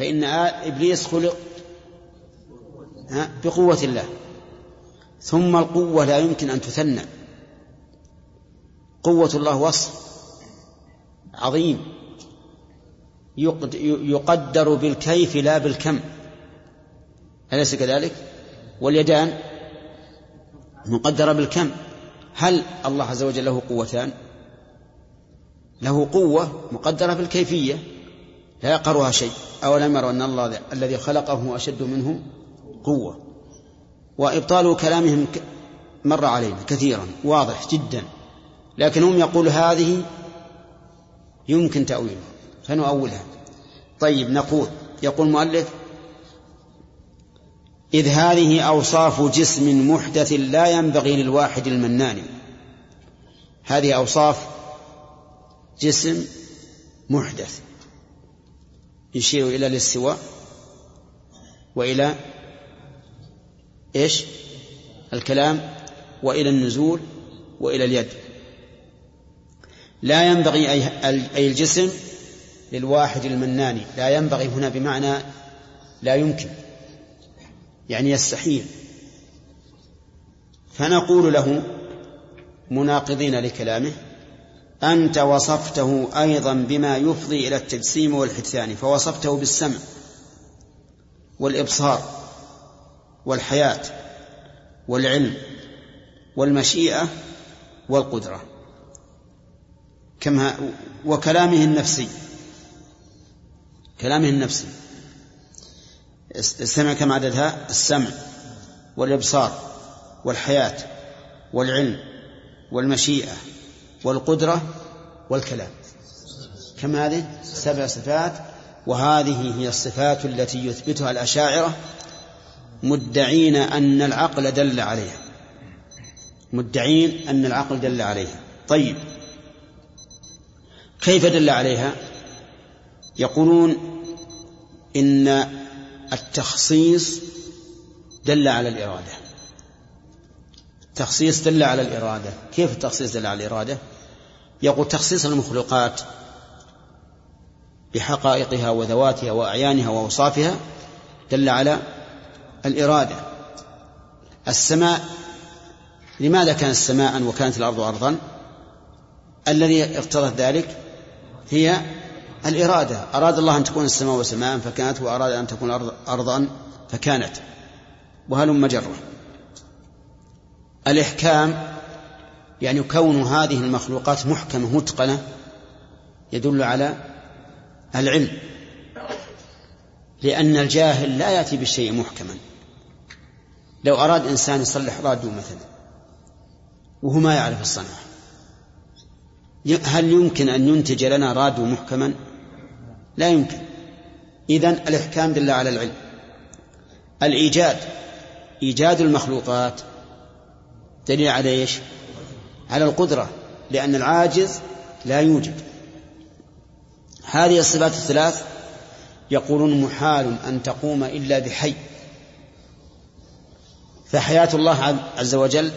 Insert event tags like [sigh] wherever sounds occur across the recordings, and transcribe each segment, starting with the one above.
فإن إبليس خلق بقوة الله. ثم القوة لا يمكن أن تثنى. قوة الله وصف عظيم. يقدر بالكيف لا بالكم. أليس كذلك؟ واليدان مقدرة بالكم. هل الله عز وجل له قوتان؟ له قوة مقدرة بالكيفية. لا يقرها شيء. أولم يروا أن الله الذي خلقه أشد منه قوة. وإبطال كلامهم مر علينا كثيرا واضح جدا. لكن هم يقول هذه يمكن تأويلها. فنؤولها طيب نقول يقول المؤلف إذ هذه أوصاف جسم محدث لا ينبغي للواحد المنان. هذه أوصاف جسم محدث. يشير إلى الاستواء وإلى إيش؟ الكلام وإلى النزول وإلى اليد. لا ينبغي أي الجسم للواحد المناني لا ينبغي هنا بمعنى لا يمكن يعني يستحيل. فنقول له مناقضين لكلامه أنت وصفته أيضا بما يفضي إلى التجسيم والحدثان فوصفته بالسمع والإبصار والحياة والعلم والمشيئة والقدرة. كما وكلامه النفسي كلامه النفسي. السمع كم عددها السمع والإبصار والحياة والعلم والمشيئة والقدرة والكلام. كم هذه؟ سبع صفات. وهذه هي الصفات التي يثبتها الأشاعرة مدعين أن العقل دل عليها. مدعين أن العقل دل عليها. طيب. كيف دل عليها؟ يقولون إن التخصيص دل على الإرادة. التخصيص دل على الإرادة. كيف التخصيص دل على الإرادة؟ يقول تخصيص المخلوقات بحقائقها وذواتها وأعيانها وأوصافها دل على الإرادة. السماء لماذا كانت سماء وكانت الأرض أرضا؟ الذي اقتضت ذلك هي الإرادة. أراد الله أن تكون السماء سماء فكانت وأراد أن تكون الأرض أرضا فكانت. وهلم مجرة الإحكام يعني كون هذه المخلوقات محكمة متقنة يدل على العلم. لأن الجاهل لا يأتي بالشيء محكما. لو أراد إنسان يصلح راديو مثلا وهو ما يعرف الصنعة هل يمكن أن ينتج لنا راديو محكما؟ لا يمكن. إذن الإحكام دل على العلم. الإيجاد إيجاد المخلوقات دليل على إيش؟ على القدرة لأن العاجز لا يوجد. هذه الصفات الثلاث يقولون محال أن تقوم إلا بحي. فحياة الله عز وجل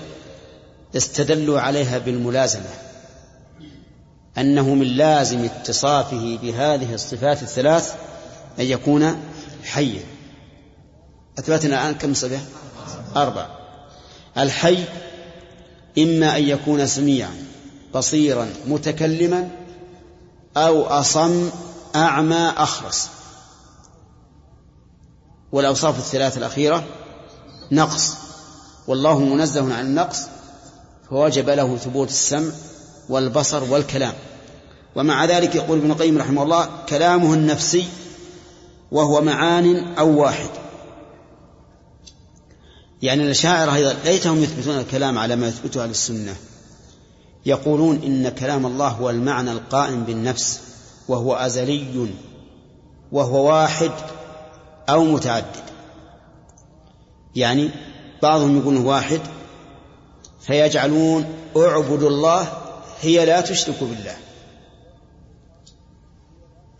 استدلوا عليها بالملازمة أنه من لازم اتصافه بهذه الصفات الثلاث أن يكون حيا. أثبتنا الآن كم صفة؟ أربع الحي إما أن يكون سميعا بصيرا متكلما أو أصم أعمى أخرس. والأوصاف الثلاث الأخيرة نقص. والله منزه عن النقص فوجب له ثبوت السمع والبصر والكلام. ومع ذلك يقول ابن القيم رحمه الله كلامه النفسي وهو معان أو واحد. يعني الأشاعرة أيضا ليتهم يثبتون الكلام على ما يثبته أهل السنة. يقولون إن كلام الله هو المعنى القائم بالنفس وهو أزلي وهو واحد أو متعدد. يعني بعضهم يقول واحد فيجعلون اعبدوا الله هي لا تشرك بالله.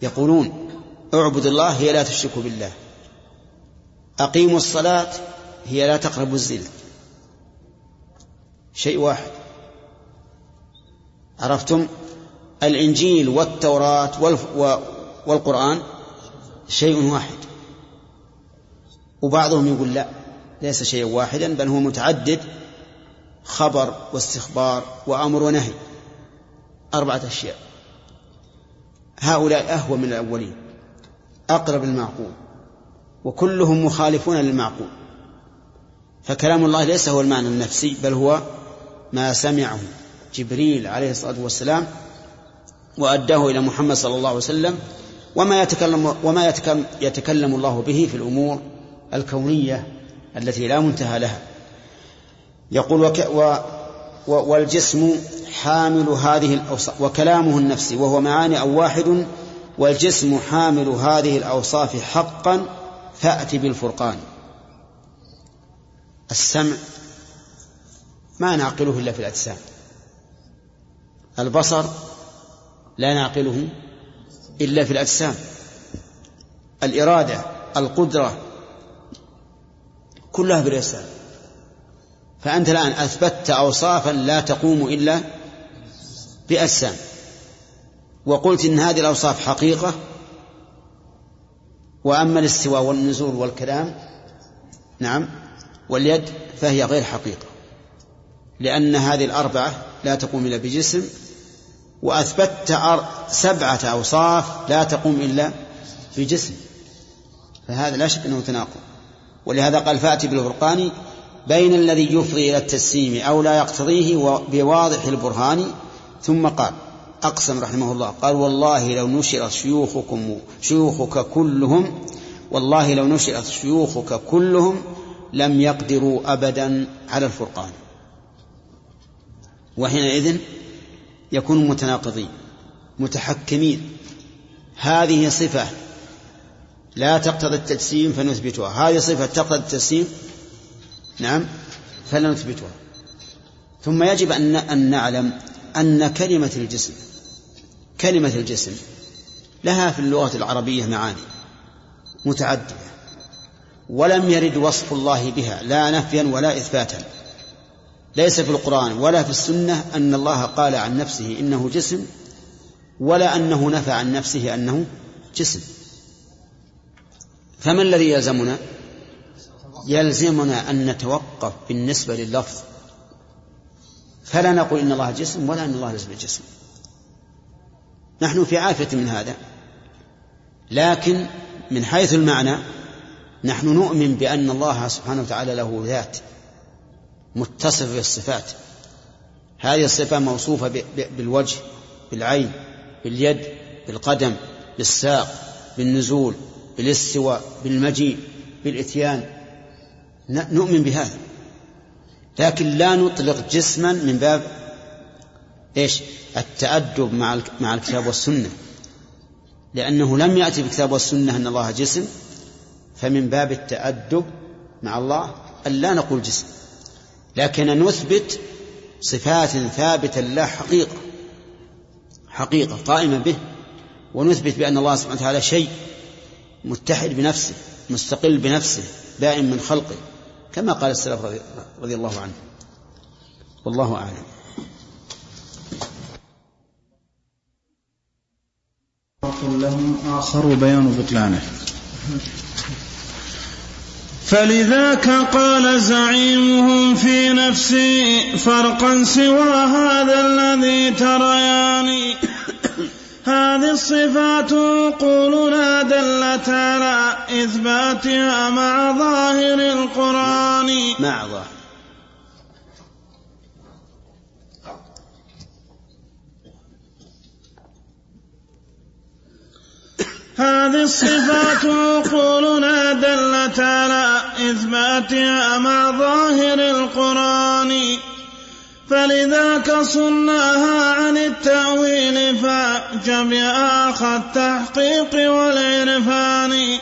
يقولون اعبدوا الله هي لا تشرك بالله. أقيموا الصلاة هي لا تقربوا الزنا شيء واحد. عرفتم؟ الإنجيل والتوراة والقرآن شيء واحد. وبعضهم يقول لا ليس شيئا واحدا بل هو متعدد. خبر واستخبار وأمر ونهي. أربعة أشياء. هؤلاء أهوى من الأولين. أقرب المعقول وكلهم مخالفون للمعقول. فكلام الله ليس هو المعنى النفسي بل هو ما سمعه جبريل عليه الصلاة والسلام وأداه إلى محمد صلى الله عليه وسلم وما يتكلم وما يتكلم, يتكلم الله به في الأمور الكونية التي لا منتهى لها. يقول وك و والجسم حامل هذه الأوصاف وكلامه النفسي وهو معاني أو واحد والجسم حامل هذه الأوصاف حقا فأت بالفرقان. السمع ما نعقله إلا في الأجسام. البصر لا نعقله إلا في الأجسام. الإرادة القدرة كلها في الأجسام. فأنت الآن أثبتت أوصافا لا تقوم إلا بأجسام. وقلت إن هذه الأوصاف حقيقة. وأما الاستواء والنزول والكلام نعم. واليد فهي غير حقيقة لأن هذه الأربعة لا تقوم إلا بجسم وأثبتت سبعة أوصاف لا تقوم إلا بجسم فهذا لا شك أنه تناقض. ولهذا قال فأتي بالفرقان بين الذي يفضي إلى التسليم أو لا يقتضيه بواضح البرهان. ثم قال أقسم رحمه الله قال والله لو نشرت شيوخكم شيوخك كلهم والله لو نشرت شيوخك كلهم لم يقدروا أبدا على الفرقان. وحينئذ يكونوا متناقضين متحكمين. هذه صفة لا تقتضي التجسيم فنثبتها. هذه صفة تقتضي التجسيم نعم فلا نثبتها ثم يجب أن نعلم أن كلمة الجسم كلمة الجسم لها في اللغة العربية معاني متعددة. ولم يرد وصف الله بها لا نفيا ولا إثباتا. ليس في القرآن ولا في السنة أن الله قال عن نفسه إنه جسم ولا أنه نفى عن نفسه أنه جسم. فما الذي يلزمنا؟ يلزمنا أن نتوقف بالنسبة لللفظ فلا نقول إن الله جسم ولا أن الله ليس بجسم. نحن في عافية من هذا. لكن من حيث المعنى نحن نؤمن بأن الله سبحانه وتعالى له ذات متصف بالصفات. هذه الصفة موصوفة بالوجه بالعين باليد بالقدم بالساق بالنزول بالاستواء بالمجيء بالإتيان. نؤمن بهذا. لكن لا نطلق جسما من باب إيش؟ التأدب مع مع الكتاب والسنة. لأنه لم يأتي بالكتاب والسنة أن الله جسم. فمن باب التأدب مع الله أن لا نقول جسم لكن نثبت صفات ثابتة لله حقيقة حقيقة قائمة به ونثبت بأن الله سبحانه وتعالى شيء متحد بنفسه مستقل بنفسه بائن من خلقه كما قال السلف رضي الله عنه. والله أعلم. لهم آخر بيان بطلانه. فلذاك قال زعيمهم في نفسي فرقا سوى هذا الذي ترياني. هذه الصفات قولنا دلت على إثباتها مع ظاهر القرآن. مع ظاهر. هذه الصفات قولنا دلت على إثباتها مع ظاهر القرآن. فلذاك صناها عن التأويل أخ التحقيق والعرفان.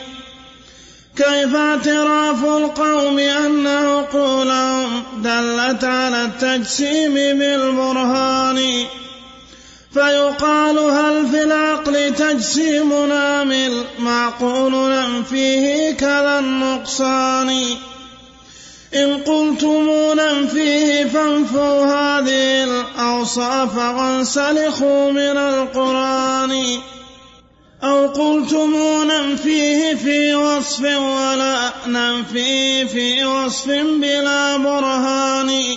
كيف اعتراف القوم أن عقولهم دلت على التجسيم بالبرهان؟ فيقال هل في العقل تجسيم نامل معقول فيه كذا النقصان؟ إن قلتم ننفيه فانفوا هذه الأوصاف وانسلخوا من القرآن. أو قلتم ننفيه في وصف ولا ننفيه في وصف بلا برهان؟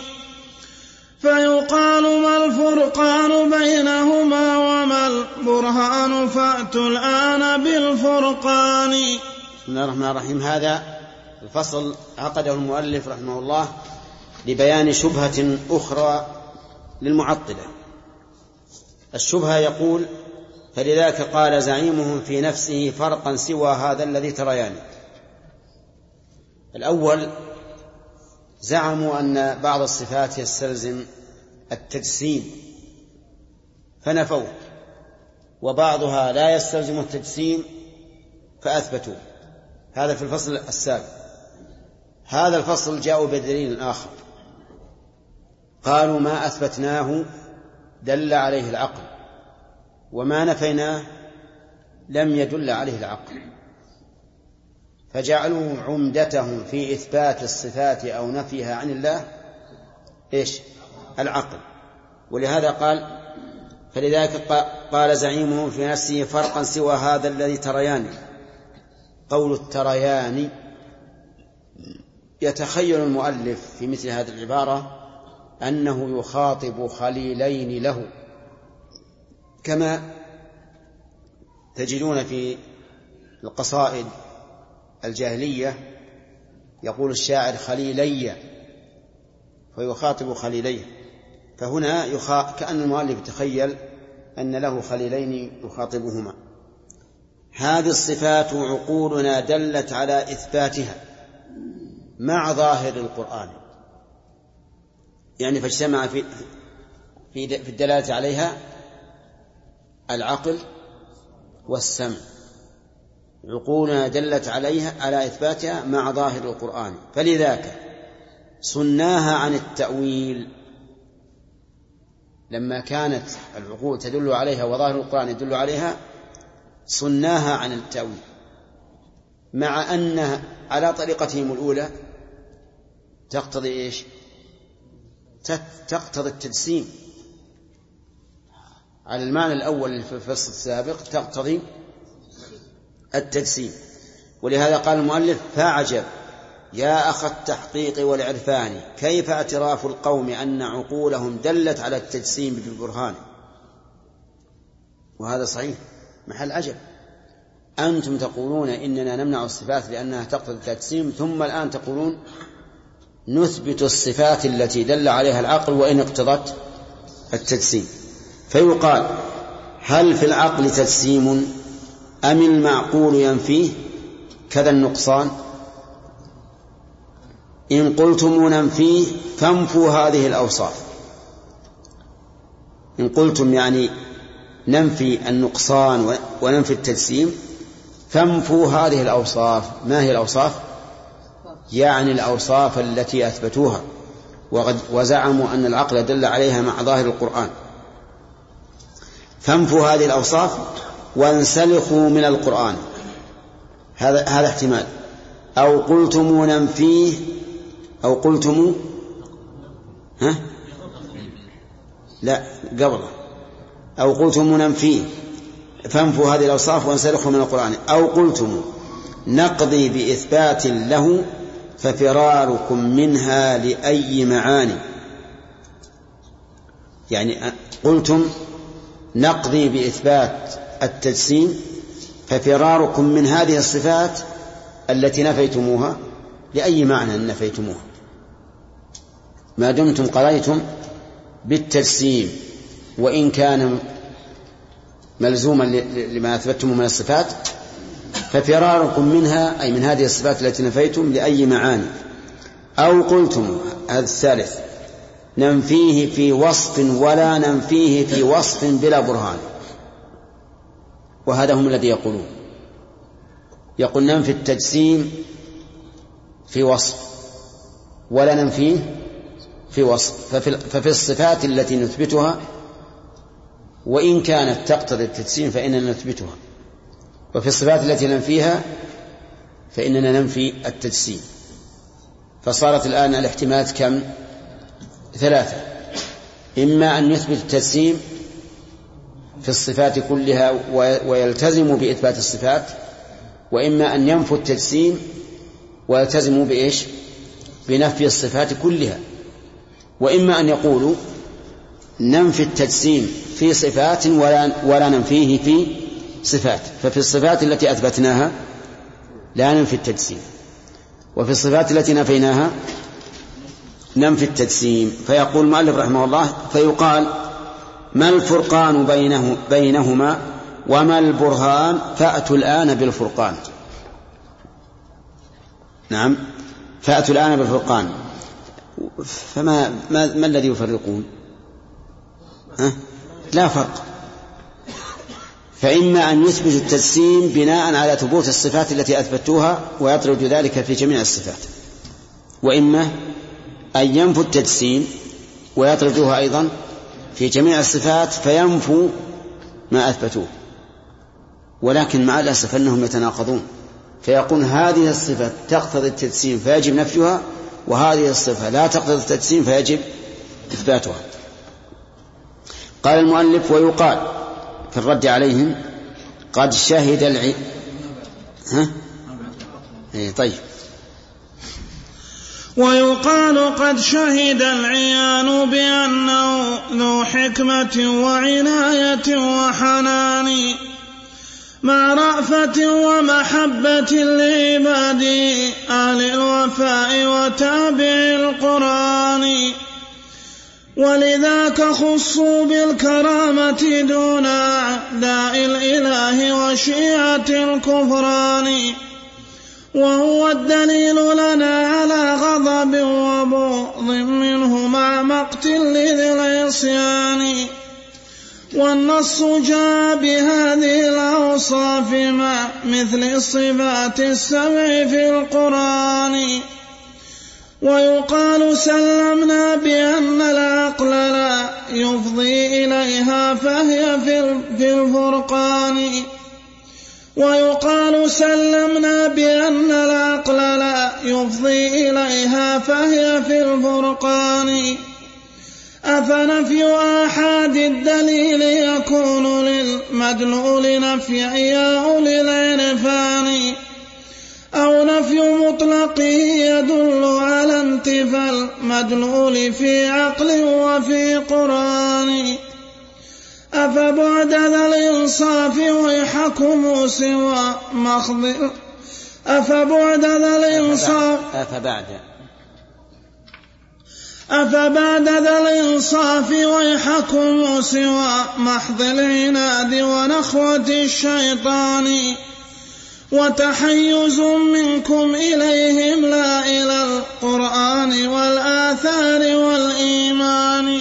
فيقال ما الفرقان بينهما وما البرهان فأتوا الآن بالفرقان. بسم الله الرحمن الرحيم. هذا الفصل عقده المؤلف رحمه الله لبيان شبهة أخرى للمعطلة. الشبهة يقول فلذلك قال زعيمهم في نفسه فرقا سوى هذا الذي تريانه. الأول زعموا أن بعض الصفات يستلزم التجسيم فنفوه وبعضها لا يستلزم التجسيم فأثبتوه هذا في الفصل السابق هذا الفصل جاءوا بدليل آخر. قالوا ما أثبتناه دل عليه العقل وما نفيناه لم يدل عليه العقل. فجعلوا عمدتهم في إثبات الصفات أو نفيها عن الله إيش؟ العقل. ولهذا قال فلذلك قال زعيمه في نفسه فرقا سوى هذا الذي تريان قول التريان يتخيل المؤلف في مثل هذه العبارة أنه يخاطب خليلين له. كما تجدون في القصائد الجاهلية يقول الشاعر خليلي فيخاطب خليليه. فهنا يخا... كأن المؤلف يتخيل أن له خليلين يخاطبهما. هذه الصفات عقولنا دلت على إثباتها مع ظاهر القرآن. يعني فاجتمع في في الدلالة عليها العقل والسمع. عقولنا دلت عليها على إثباتها مع ظاهر القرآن. فلذاك صناها عن التأويل. لما كانت العقول تدل عليها وظاهر القرآن يدل عليها صناها عن التأويل. مع أن على طريقتهم الأولى تقتضي إيش؟ تقتضي التجسيم. على المعنى الأول في الفصل السابق تقتضي التجسيم. ولهذا قال المؤلف فعجب يا أخ التحقيق والعرفان كيف اعتراف القوم أن عقولهم دلت على التجسيم بالبرهان؟ وهذا صحيح محل عجب أنتم تقولون إننا نمنع الصفات لأنها تقتضي التجسيم ثم الآن تقولون نثبت الصفات التي دل عليها العقل وإن اقتضت التجسيم. فيقال هل في العقل تجسيم؟ أم المعقول ينفيه كذا النقصان؟ إن قلتم ننفيه فانفوا هذه الأوصاف. إن قلتم يعني ننفي النقصان وننفي التجسيم فانفوا هذه الأوصاف. ما هي الأوصاف؟ يعني الأوصاف التي أثبتوها. وزعموا أن العقل دل عليها مع ظاهر القرآن. فانفوا هذه الأوصاف وانسلخوا من القرآن. هذا هذا احتمال. أو قلتم ننفيه أو قلتم ها؟ لا قبله أو قلتم ننفيه فانفوا هذه الأوصاف وانسلخوا من القرآن. أو قلتم نقضي بإثبات له ففراركم منها لأي معاني. يعني قلتم نقضي بإثبات التجسيم ففراركم من هذه الصفات التي نفيتموها لأي معنى نفيتموها؟ ما دمتم قضيتم بالتجسيم وإن كان ملزوما لما أثبتم من الصفات ففراركم منها أي من هذه الصفات التي نفيتم لأي معاني؟ أو قلتم هذا الثالث ننفيه في وصف ولا ننفيه في وصف بلا برهان. وهذا هم الذي يقولون. يقول ننفي التجسيم في وصف ولا ننفيه في وصف. ففي, ففي الصفات التي نثبتها وإن كانت تقتضي التجسيم فإننا نثبتها. وفي الصفات التي ننفيها فإننا ننفي التجسيم. فصارت الآن الاحتمالات كم؟ ثلاثة. إما أن نثبت التجسيم في الصفات كلها ويلتزم بإثبات الصفات وإما أن ينفوا التجسيم ويلتزموا بإيش؟ بنفي الصفات كلها. وإما أن يقولوا ننفي التجسيم في صفات ولا, ولا ننفيه في صفات. ففي الصفات التي أثبتناها لا ننفي التجسيم. وفي الصفات التي نفيناها ننفي التجسيم. فيقول المؤلف رحمه الله فيقال ما الفرقان بينه بينهما وما البرهان؟ فأتوا الآن بالفرقان. نعم. فأتوا الآن بالفرقان. فما ما, ما الذي يفرقون؟ ها؟ لا فرق. فإما أن يثبت التجسيم بناء على ثبوت الصفات التي أثبتوها ويطرد ذلك في جميع الصفات. وإما أن ينفوا التجسيم ويطردوها أيضا في جميع الصفات فينفوا ما أثبتوه. ولكن مع الأسف أنهم يتناقضون. فيقول هذه الصفة تقتضي التجسيم فيجب نفيها وهذه الصفة لا تقتضي التجسيم فيجب إثباتها. قال المؤلف ويقال في الرد عليهم قد شهد الع ها؟ إيه طيب. ويقال قد شهد العيان بأنه ذو حكمة وعناية وحنان مع رأفة ومحبة لعباد أهل الوفاء وتابع القرآن. ولذاك خصوا بالكرامة دون أعداء الإله وشيعة الكفران. وهو الدليل لنا على غضب وبغض منه مع مقتل لذي العصيان. والنص جاء بهذه الأوصاف مع مثل الصفات السبع في القرآن. ويقال سلمنا بأن العقل لا يفضي إليها فهي في الفرقان. ويقال سلمنا بأن العقل لا يفضي إليها فهي في الفرقان. أفنفي آحاد الدليل يكون للمدلول نفي يا أولي العرفان. أو نفي مطلقه يدل على انتفى المدلول في عقل وفي قرآن. أفبعد ذا الإنصاف ويحكم سوى مخض. أفبعد ذا الإنصاف أفبعد. أفبعد. ذا الإنصاف ويحكم سوى محض العناد ونخوة الشيطان. وتحيز منكم إليهم لا إلى القرآن والآثار والإيمان.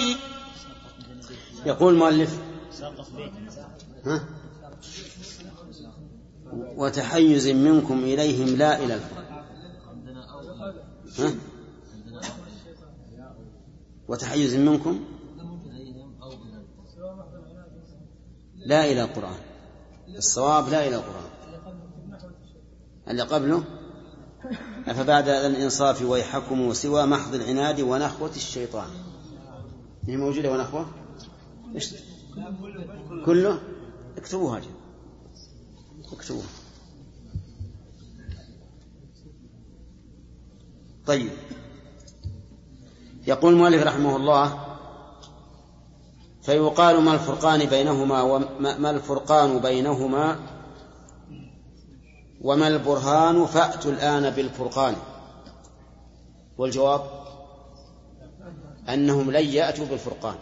يقول المؤلف ها؟ وتحيز منكم إليهم لا إلى ها؟ وتحيز منكم لا إلى القرآن. الصواب لا إلى القرآن. اللي قبله؟ أفبعد الإنصاف ويحكم سوى محض العناد ونخوة الشيطان. هي موجودة ونخوة؟ كله اكتبوها اكتبوها. طيب. يقول المؤلف رحمه الله فيقال ما الفرقان بينهما وما الفرقان بينهما وما البرهان فأتوا الآن بالفرقان. والجواب أنهم لن يأتوا بالفرقان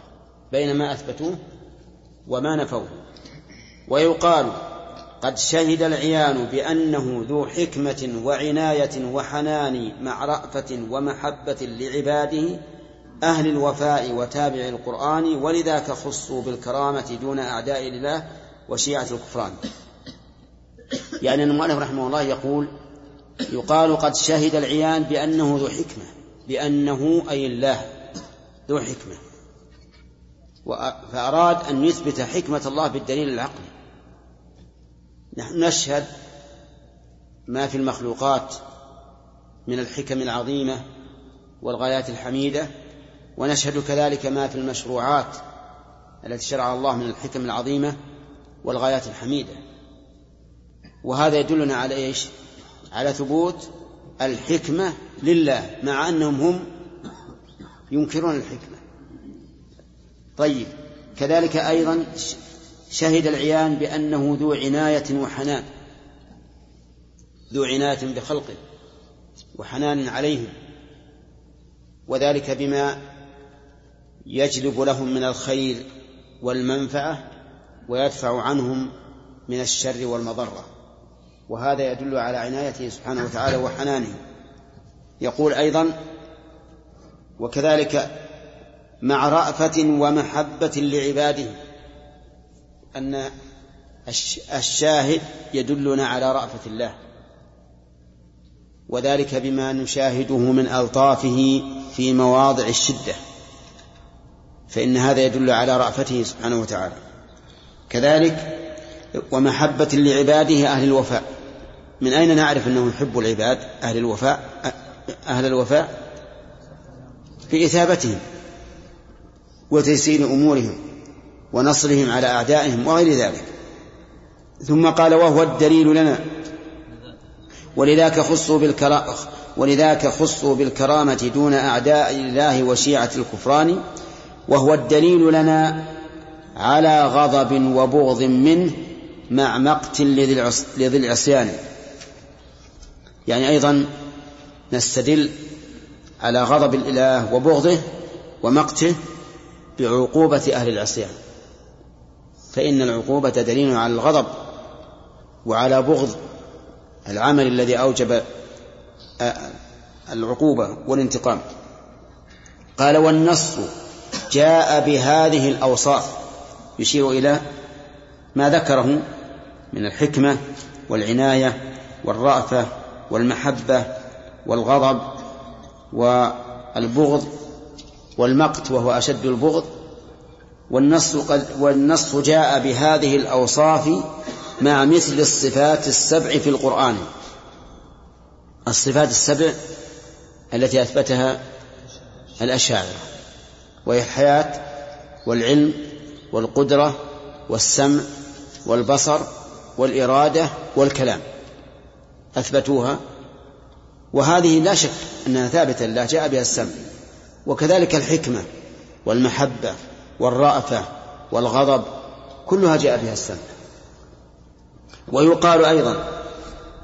بين ما أثبتوه وما نفوه. ويقال قد شهد العيان بأنه ذو حكمة وعناية وحنان مع رأفة ومحبة لعباده أهل الوفاء وتابع القرآن ولذاك خصوا بالكرامة دون أعداء الله وشيعة الكفران. يعني المؤلف رحمه الله يقول يقال قد شهد العيان بأنه ذو حكمة بأنه أي الله ذو حكمة. فأراد أن يثبت حكمة الله بالدليل العقلي. نحن نشهد ما في المخلوقات من الحكم العظيمة والغايات الحميدة ونشهد كذلك ما في المشروعات التي شرع الله من الحكم العظيمة والغايات الحميدة. وهذا يدلنا على إيش؟ على ثبوت الحكمة لله مع أنهم هم ينكرون الحكمة. طيب. كذلك أيضا شهد العيان بأنه ذو عناية وحنان. ذو عناية بخلقه وحنان عليهم. وذلك بما يجلب لهم من الخير والمنفعة ويدفع عنهم من الشر والمضرة. وهذا يدل على عنايته سبحانه وتعالى وحنانه. يقول أيضا وكذلك مع رأفة ومحبة لعباده أن الشاهد يدلنا على رأفة الله. وذلك بما نشاهده من ألطافه في مواضع الشدة. فإن هذا يدل على رأفته سبحانه وتعالى. كذلك ومحبة لعباده أهل الوفاء. من أين نعرف أنه يحب العباد أهل الوفاء؟ أهل الوفاء؟ في إثابتهم وتيسير أمورهم ونصرهم على أعدائهم وغير ذلك. ثم قال وهو الدليل لنا. ولذاك خصوا بالكرامة ولذاك خصوا بالكرامة دون أعداء الله وشيعة الكفران. وهو الدليل لنا على غضب وبغض منه مع مقت لذي العصيان. يعني أيضا نستدل على غضب الإله وبغضه ومقته بعقوبة أهل العصيان فإن العقوبة دليل على الغضب وعلى بغض العمل الذي أوجب العقوبة والانتقام. قال والنص جاء بهذه الأوصاف. يشير إلى ما ذكره من الحكمة والعناية والرأفة والمحبة والغضب والبغض والمقت وهو أشد البغض والنص قد والنص جاء بهذه الأوصاف مع مثل الصفات السبع في القرآن. الصفات السبع التي أثبتها الأشاعرة وهي الحياة والعلم والقدرة والسمع والبصر والإرادة والكلام. أثبتوها. وهذه لا شك أنها ثابتة لله جاء بها السمع. وكذلك الحكمة والمحبة والرأفة والغضب كلها جاء بها السمع. ويقال أيضا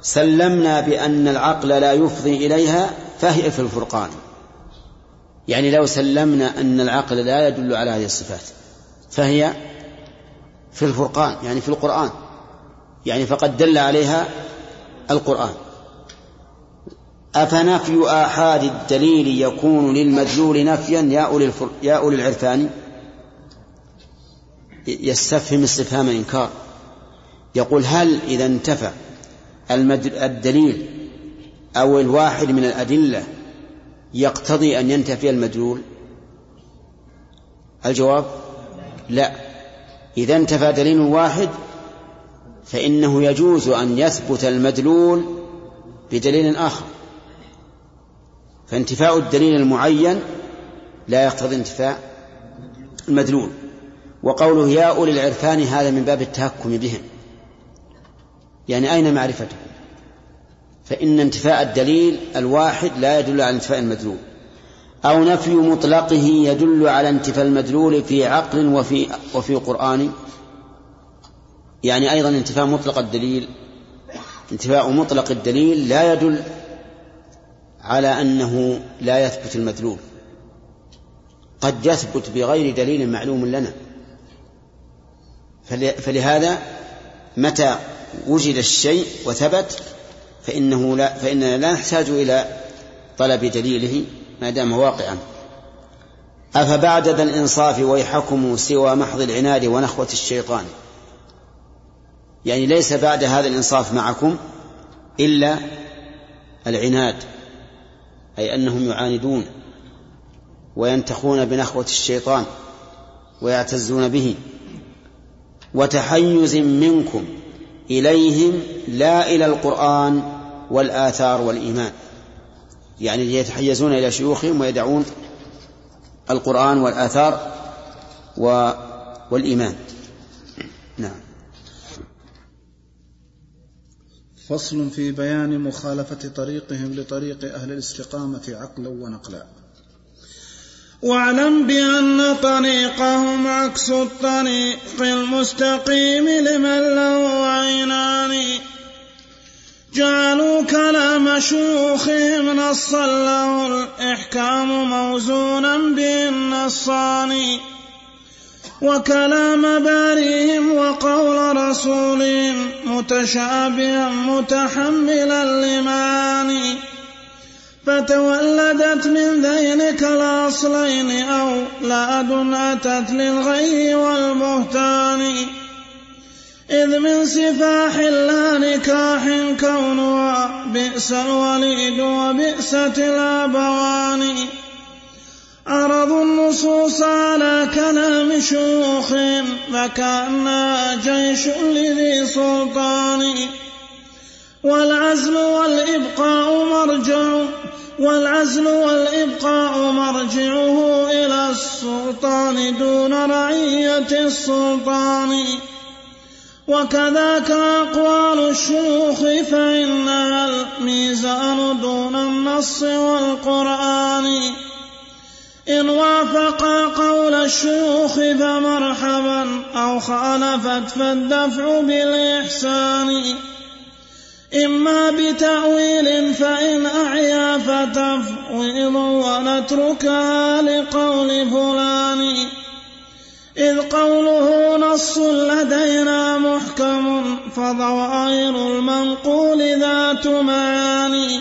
سلمنا بأن العقل لا يفضي إليها فهي في الفرقان. يعني لو سلمنا أن العقل لا يدل على هذه الصفات فهي في الفرقان يعني في القرآن. يعني فقد دل عليها القرآن. أفنفي آحاد الدليل يكون للمدلول نفيا يا أولي, الفر... يا أولي العرفان؟ يستفهم استفهام إنكار يقول هل إذا انتفى الدليل أو الواحد من الأدلة يقتضي أن ينتفي المدلول الجواب؟ لا. إذا انتفى دليل واحد فإنه يجوز أن يثبت المدلول بدليل آخر. فانتفاء الدليل المعين لا يقتضي انتفاء المدلول. وقوله يا أولي العرفان هذا من باب التهكم بهم. يعني أين معرفته فإن انتفاء الدليل الواحد لا يدل على انتفاء المدلول. أو نفي مطلقه يدل على انتفاء المدلول في عقل وفي وفي قرآن. يعني أيضا انتفاء مطلق الدليل انتفاء مطلق الدليل لا يدل على أنه لا يثبت المدلول. قد يثبت بغير دليل معلوم لنا. فلهذا متى وجد الشيء وثبت فإنه لا فإننا لا نحتاج إلى طلب دليله ما دام واقعا. أفبعد ذا الإنصاف ويحكم سوى محض العناد ونخوة الشيطان؟ يعني ليس بعد هذا الإنصاف معكم إلا العناد. أي أنهم يعاندون وينتخون بنخوة الشيطان ويعتزون به. وتحيز منكم إليهم لا إلى القرآن والآثار والإيمان. يعني يتحيزون إلى شيوخهم ويدعون القرآن والآثار والإيمان. فصل في بيان مخالفة طريقهم لطريق أهل الاستقامة عقلا ونقلا. واعلم بأن طريقهم عكس الطريق المستقيم لمن له عينان. جعلوا كلام شيوخهم نصا له الإحكام موزونا به النصان وكلام باريهم وقول رسولهم متشابها متحملا لمعاني فتولدت من ذينك الأصلين أو لأد أتت للغي والبهتان. إذ من سفاح لا نكاح كونها بئس الوليد وبئست الأبوان. عرضوا النصوص على كلام شيوخ فكأنها جيش لذي سلطان. والعزل والإبقاء مرجع والعزل والإبقاء مرجعه إلى السلطان دون رعية السلطان. وكذاك أقوال الشيوخ فإنها الميزان دون النص والقرآن. إن وافق قول الشيوخ فمرحبا أو خالفت فالدفع بالإحسان. إما بتأويل فإن أعيا فتفويض ونتركها لقول فلان. إذ قوله نص لدينا محكم فظواهر المنقول ذات معاني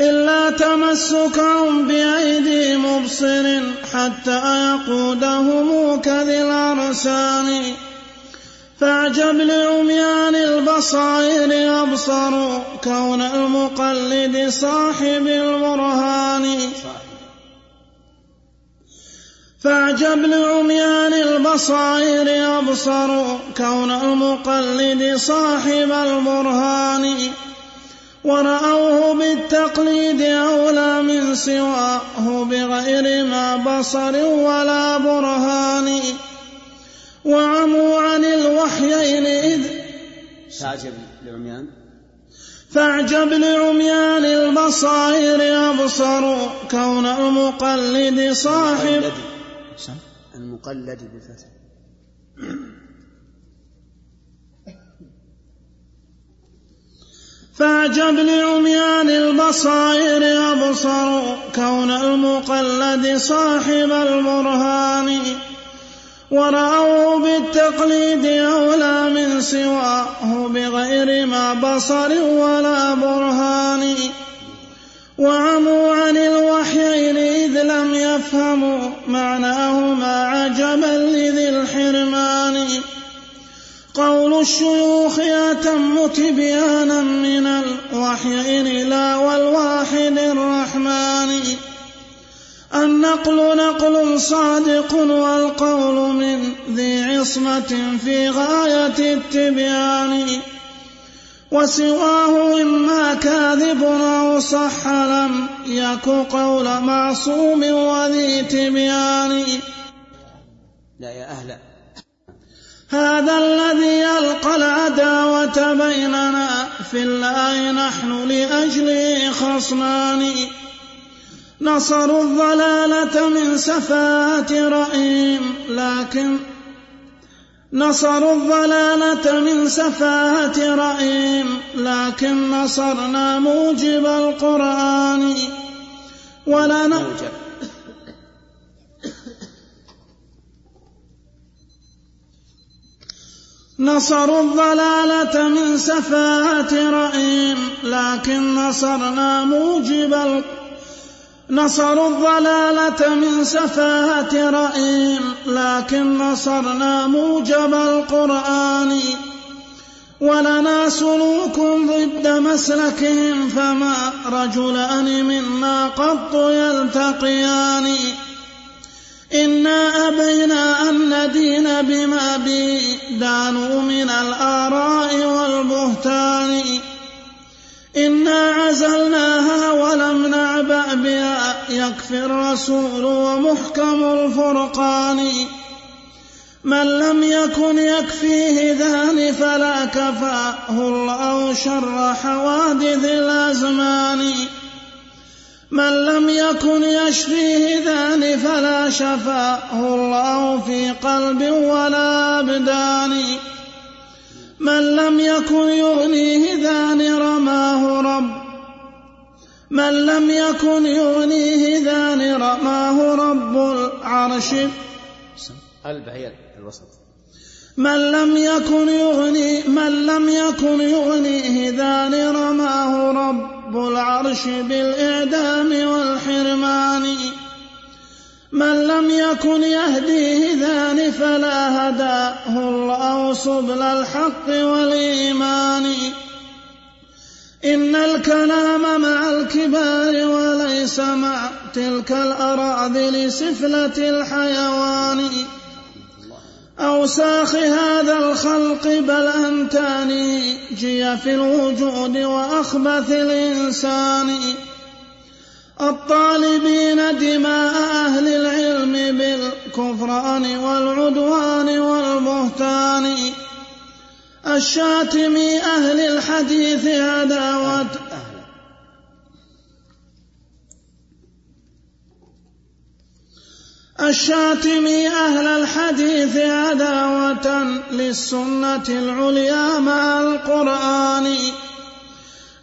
إلا تمسكهم بأيدي مبصر حتى يقودهم كذي الأرسان فأعجب لعميان البصائر أبصروا كون المقلد صاحب البرهان. فأعجب لعميان البصائر أبصروا كون المقلد صاحب البرهان. ورأوه بالتقليد أولى من سواه بغير ما بصر ولا برهان. وعموا عن الوحيين إذ فاعجب لعميان. فاعجب لعميان البصائر أبصروا كون المقلد صاحب المقلد. بالفتح فاعجب لعميان البصائر أبصروا كون المقلد صاحب البرهان ورأوه بالتقليد أولى من سواه بغير ما بصر ولا برهان. وعموا عن الوحيين إذ لم يفهموا معناهما عجبا لذي الحرمان. قول الشيوخ أتم تبيانا من الوحيين لا والواحد الرحمن. النقل نقل صادق والقول من ذي عصمة في غاية التبيان. وسواه إما كاذب أو صح لم يك قول معصوم وذي تبيان. لا يا أهلا. هذا الذي يلقى العداوة بيننا في الله نحن لأجله خصمان. نصروا الضلالة من سفاهة رأيهم لكن نصروا الضلالة من سفاهة رأيهم لكن نصرنا موجب القرآن. ولنا نصروا الضلالة من سفاهة رأيهم لكن نصرنا موجب نصروا الضلالة من سفاهة رأيهم لكن نصرنا موجب القرآن. ولنا سلوك ضد مسلكهم فما رجلان منا قط يلتقيان. إنا أبينا أن ندين بما به دانوا من الآراء والبهتان إنا عزلناها ولم نعبأ بها يكفي الرسول ومحكم الفرقان من لم يكن يكفيه ذان فلا كفاه الله شر حوادث الأزمان من لم يكن يشفيه ذان فلا شفاه الله في قلب ولا أبدان. من لم يكن يغنيه ذان رماه رب. من لم يكن يغنيه ذان رماه رب العرش. قلب هي الوسط. من لم يكن يغني من لم يكن يغنيه ذان رماه رب العرش بالإعدام والحرمان. من لم يكن يهديه ذان فلا هداه الله سبل الحق والإيمان. إن الكلام مع الكبار وليس مع تلك الأراذل سفلة الحيوان. أوساخ هذا الخلق بل أنتاني جي في الوجود وأخبث الإنسان. الطالبين دماء أهل العلم بالكفران والعدوان والبهتان. الشاتم أهل الحديث عداوة الشاتم أهل الحديث عداوة للسنة العليا مع القرآن.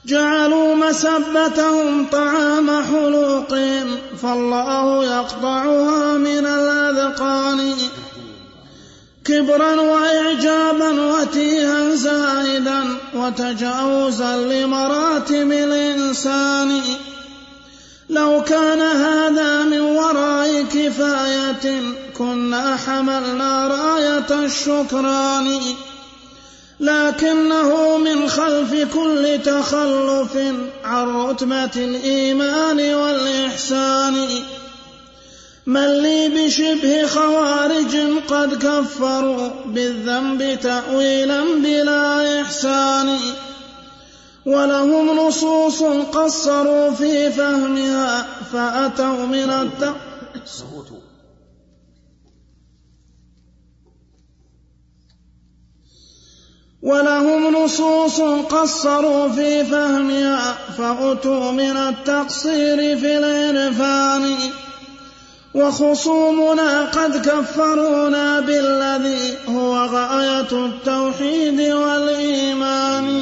جعلوا مسبتهم طعام حلوقهم فالله يقطعها من الأذقان. كبرا وإعجابا وتيها زائدا وتجاوزا لمراتب الإنسان. لو كان هذا من وراء كفاية كنا حملنا راية الشكران. لكنه من خلف كل تخلف عن رتبة الإيمان والإحسان. من لي بشبه خوارج قد كفروا بالذنب تأويلا بلا إحسان. ولهم نصوص قصروا في فهمها فأتوا من التقصير ولهم نصوص قصروا في فهمها فأتوا من التقصير في العرفان. وخصومنا قد كفرونا بالذي هو غاية التوحيد والإيمان.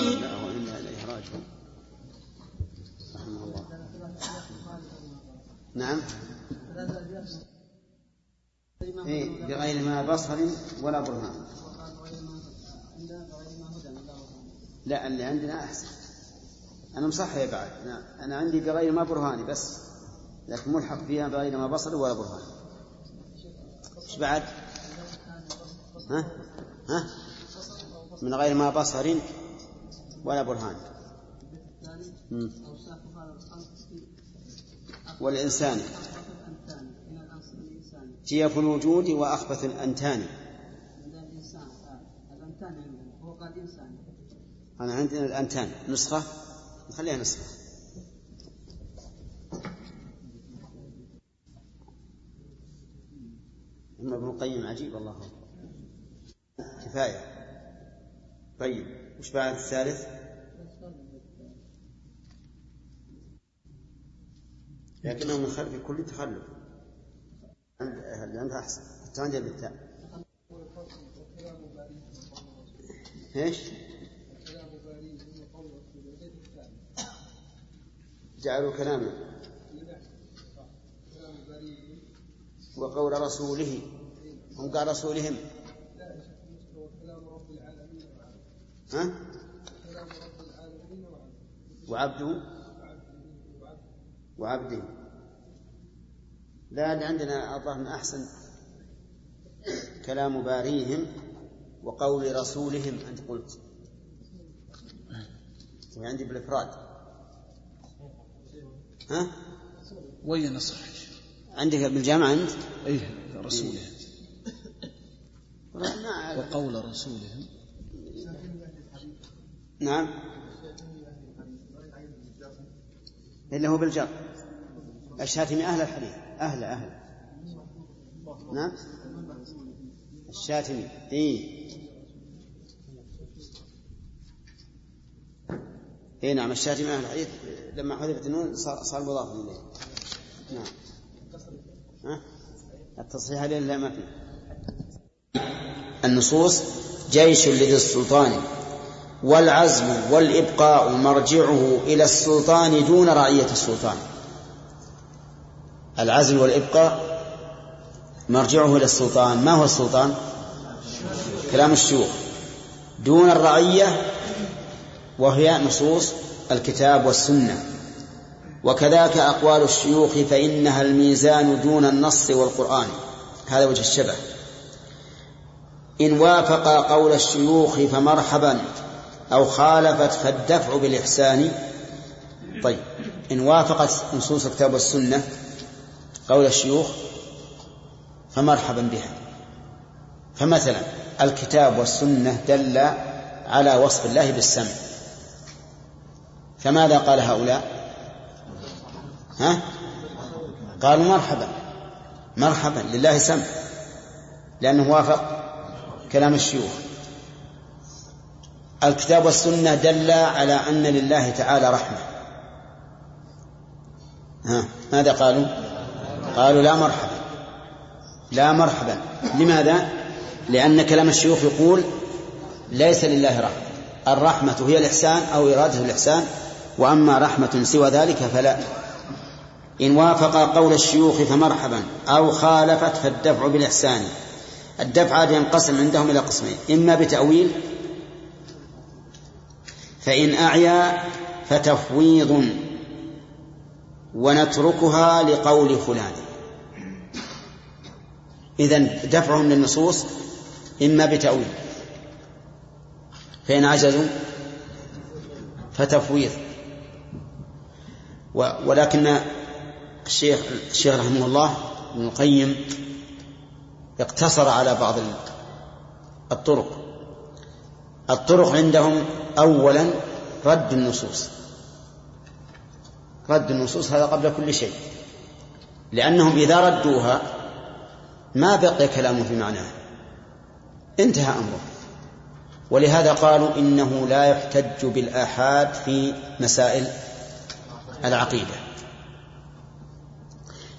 نعم. إيه بغير ما بصر ولا برهان. لا اللي عندنا أحسن. أنا مصحح بعد. أنا, أنا عندي بغير ما برهاني بس لكن ملحق فيها بغير ما بصر ولا برهان. إيش بعد؟ ها؟ ها؟ من غير ما بصر ولا برهان. والإنسان. جيف الوجود وأخبث الأنتان. أنا عندنا الأنتان. نسخة؟ نخليها نسخة. أما ابن القيم عجيب والله. كفاية. طيب وش بعد الثالث؟ لكنه من خلف كل تخلف. عندها أحسن؟ الثانية بالتاء. إيش؟ جعلوا كلامه. وقول رسوله. هم قال رسولهم. ها؟ وعبده. وعبده. لا اللي عندنا الظاهر أحسن كلام باريهم وقول رسولهم أنت قلت. وعندي بالإفراد. ها؟ وين صح عندك بالجامعة أنت؟ أيه رسوله وقول رسولهم. نعم. إلا هو بالجر الشاتم أهل الحديث. أهل أهل. نعم. الشاتمي. إيه. اي نعم الشاتمي أهل. الحديث لما حذفت النون صار, صار مضافا إليه. نعم. ها؟ التصحيح عليه لا ما فيه النصوص جيش لذي السلطان والعزم والإبقاء مرجعه إلى السلطان دون رعية السلطان. العزم والإبقاء مرجعه إلى السلطان. ما هو السلطان؟ كلام الشيوخ. دون الرعية وهي نصوص الكتاب والسنة. وكذاك أقوال الشيوخ فإنها الميزان دون النص والقرآن. هذا وجه الشبه. إن وافق قول الشيوخ فمرحبا أو خالفت فالدفع بالإحسان. طيب إن وافقت نصوص الكتاب والسنة قول الشيوخ فمرحبا بها. فمثلا الكتاب والسنة دل على وصف الله بالسمع. فماذا قال هؤلاء؟ ها؟ قالوا مرحبا. مرحبا لله سمع. لأنه وافق كلام الشيوخ. الكتاب والسنة دل على أن لله تعالى رحمة. ها؟ ماذا قالوا؟ قالوا لا مرحبا. لا مرحبا. لماذا؟ لأن كلام الشيوخ يقول ليس لله رحمة. الرحمة هي الإحسان أو إرادة الإحسان وأما رحمة سوى ذلك فلا. إن وافق قول الشيوخ فمرحبا أو خالفت فالدفع بالإحسان. الدفع ينقسم عندهم إلى قسمين إما بتأويل فإن أعيا فتفويض. ونتركها لقول فلان. إذن دفعهم للنصوص إما بتأويل. فإن عجزوا فتفويض. ولكن الشيخ الشيخ رحمه الله ابن القيم اقتصر على بعض الطرق. الطرق عندهم أولا رد النصوص. رد النصوص هذا قبل كل شيء. لأنهم إذا ردوها ما بقي كلام في معناه. انتهى أمره. ولهذا قالوا إنه لا يحتج بالآحاد في مسائل العقيدة.